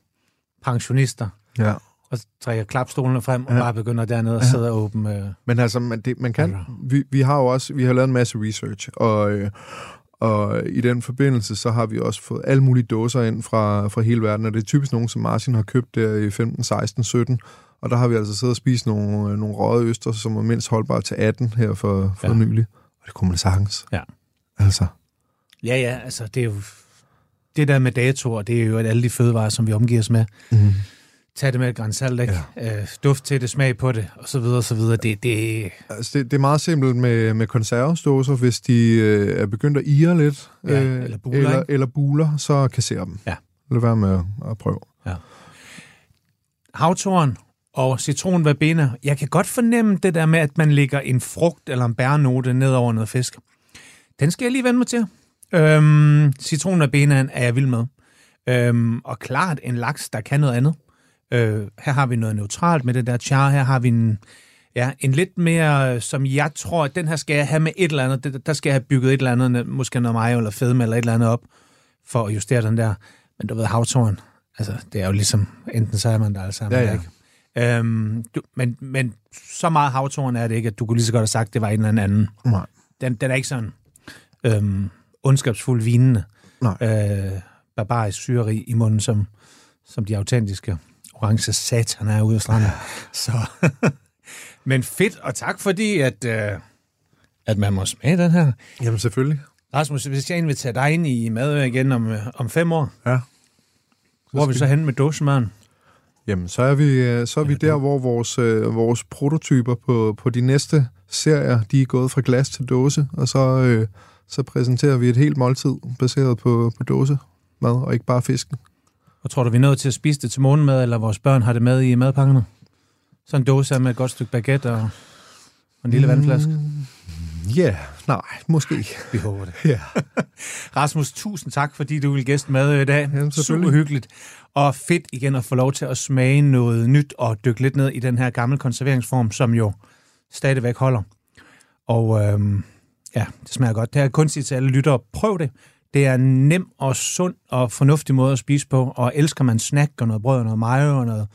Speaker 3: pensionister,
Speaker 4: ja.
Speaker 3: Og trækker klapstolene frem, og
Speaker 4: Ja.
Speaker 3: bare begynder dernede og
Speaker 4: Ja.
Speaker 3: sidder åben... Øh.
Speaker 4: Men altså, man, det, man kan... Vi, vi har jo også vi har lavet en masse research, og, øh, og i den forbindelse, så har vi også fået alle mulige dåser ind fra, fra hele verden, og det er typisk nogen, som Martin har købt der i 15, 16, 17, og der har vi altså siddet og spist nogle, øh, nogle røde øster, som er mindst holdbare til 18 her for, for
Speaker 3: Ja.
Speaker 4: nylig. Og det kunne man sagtens.
Speaker 3: Ja.
Speaker 4: Altså.
Speaker 3: Ja, ja, altså det er jo... Det der med datoer, det er jo alle de fødevarer, som vi omgiver os med.
Speaker 4: Mm.
Speaker 3: Tag det med et græns salt, ikke? Ja. Øh, duft til det, smag på det, og så videre, og så videre. Det, det,
Speaker 4: Altså, det, det er meget simpelt med, med konservesdåser. Hvis de øh, er begyndt at ire lidt,
Speaker 3: Ja,
Speaker 4: øh,
Speaker 3: eller buler,
Speaker 4: eller,
Speaker 3: ikke?
Speaker 4: eller buler, så kasser dem.
Speaker 3: Ja.
Speaker 4: Lad være med at, at prøve.
Speaker 3: havtoren og citronverbena. Jeg kan godt fornemme det der med, at man lægger en frugt eller en bærnote ned over noget fisk. Den skal jeg lige vende mig til. Øhm, citronverbenaen er jeg vild med. Øhm, og klart en laks, der kan noget andet. Øh, her har vi noget neutralt med det der char. Her har vi en, ja, en lidt mere, som jeg tror, at den her skal jeg have med et eller andet. Det- Der skal jeg have bygget et eller andet, måske noget mayo eller fedme eller et eller andet op, for at justere den der. Men du ved, havtoren, altså, det er jo ligesom, enten så er man der, eller så er man
Speaker 4: Ja, ja.
Speaker 3: ikke. Øhm, du, men, men så meget havtoren er det ikke, at du kunne lige så godt have sagt, at det var en eller anden.
Speaker 4: Nej.
Speaker 3: Den, den er ikke sådan øhm, ondskabsfuld vinende.
Speaker 4: Nej.
Speaker 3: Øh, barbarisk syreri i munden, som, som de autentiske orange satan er ude af stranden. Så. men fedt, og tak fordi, at, øh, at man må smage den her.
Speaker 4: Jamen selvfølgelig.
Speaker 3: Rasmus, hvis jeg inviterer dig ind i Madø igen om, øh, om fem år,
Speaker 4: Ja.
Speaker 3: hvor er vi så henne med dåsemaden?
Speaker 4: Jamen, så er vi, øh, så er vi der, hvor vores, øh, vores prototyper på, på de næste serier, de er gået fra glas til dåse, og så, øh, så præsenterer vi et helt måltid baseret på, på dåse mad, og ikke bare fisken.
Speaker 3: Og tror du, vi er nødt til at spise det til morgenmad, eller vores børn har det med i madpakkerne? Sådan en dåse med et godt stykke baguette og, og en lille vandflaske.
Speaker 4: Ja, yeah, nej, måske.
Speaker 3: Vi håber det.
Speaker 4: Ja.
Speaker 3: Rasmus, tusind tak, fordi du vil gæste med i dag.
Speaker 4: Jamen,
Speaker 3: Super hyggeligt. Og fedt igen at få lov til at smage noget nyt og dykke lidt ned i den her gamle konserveringsform, som jo stadigvæk holder. Og øhm, ja, det smager godt. Det er kunstigt til alle lyttere. Prøv det. Det er en nem og sund og fornuftig måde at spise på, og elsker man snack og noget brød og noget mayo og noget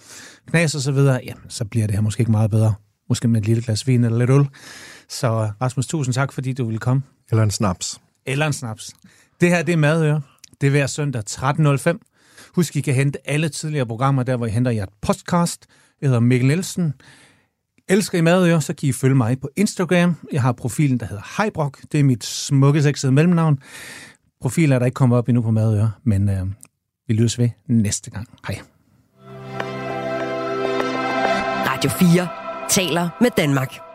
Speaker 3: knas og så videre, jamen, så bliver det her måske ikke meget bedre. Måske med et lille glas vin eller lidt øl. Så Rasmus, tusind tak, fordi du ville komme.
Speaker 4: Eller en snaps.
Speaker 3: Eller en snaps. Det her, det er Madøre. Det er hver søndag 13.05. Husk, I kan hente alle tidligere programmer, der hvor I henter jer podcast. Jeg hedder Mikkel Nielsen. Elsker I Madøre, så kan I følge mig på Instagram. Jeg har profilen, der hedder Heibrok. Det er mit smukke sexede mellemnavn profiler, der ikke kommer op endnu på Madøre, men øh, vi lyttes ved næste gang. Hej.
Speaker 2: Radio 4 taler med Danmark.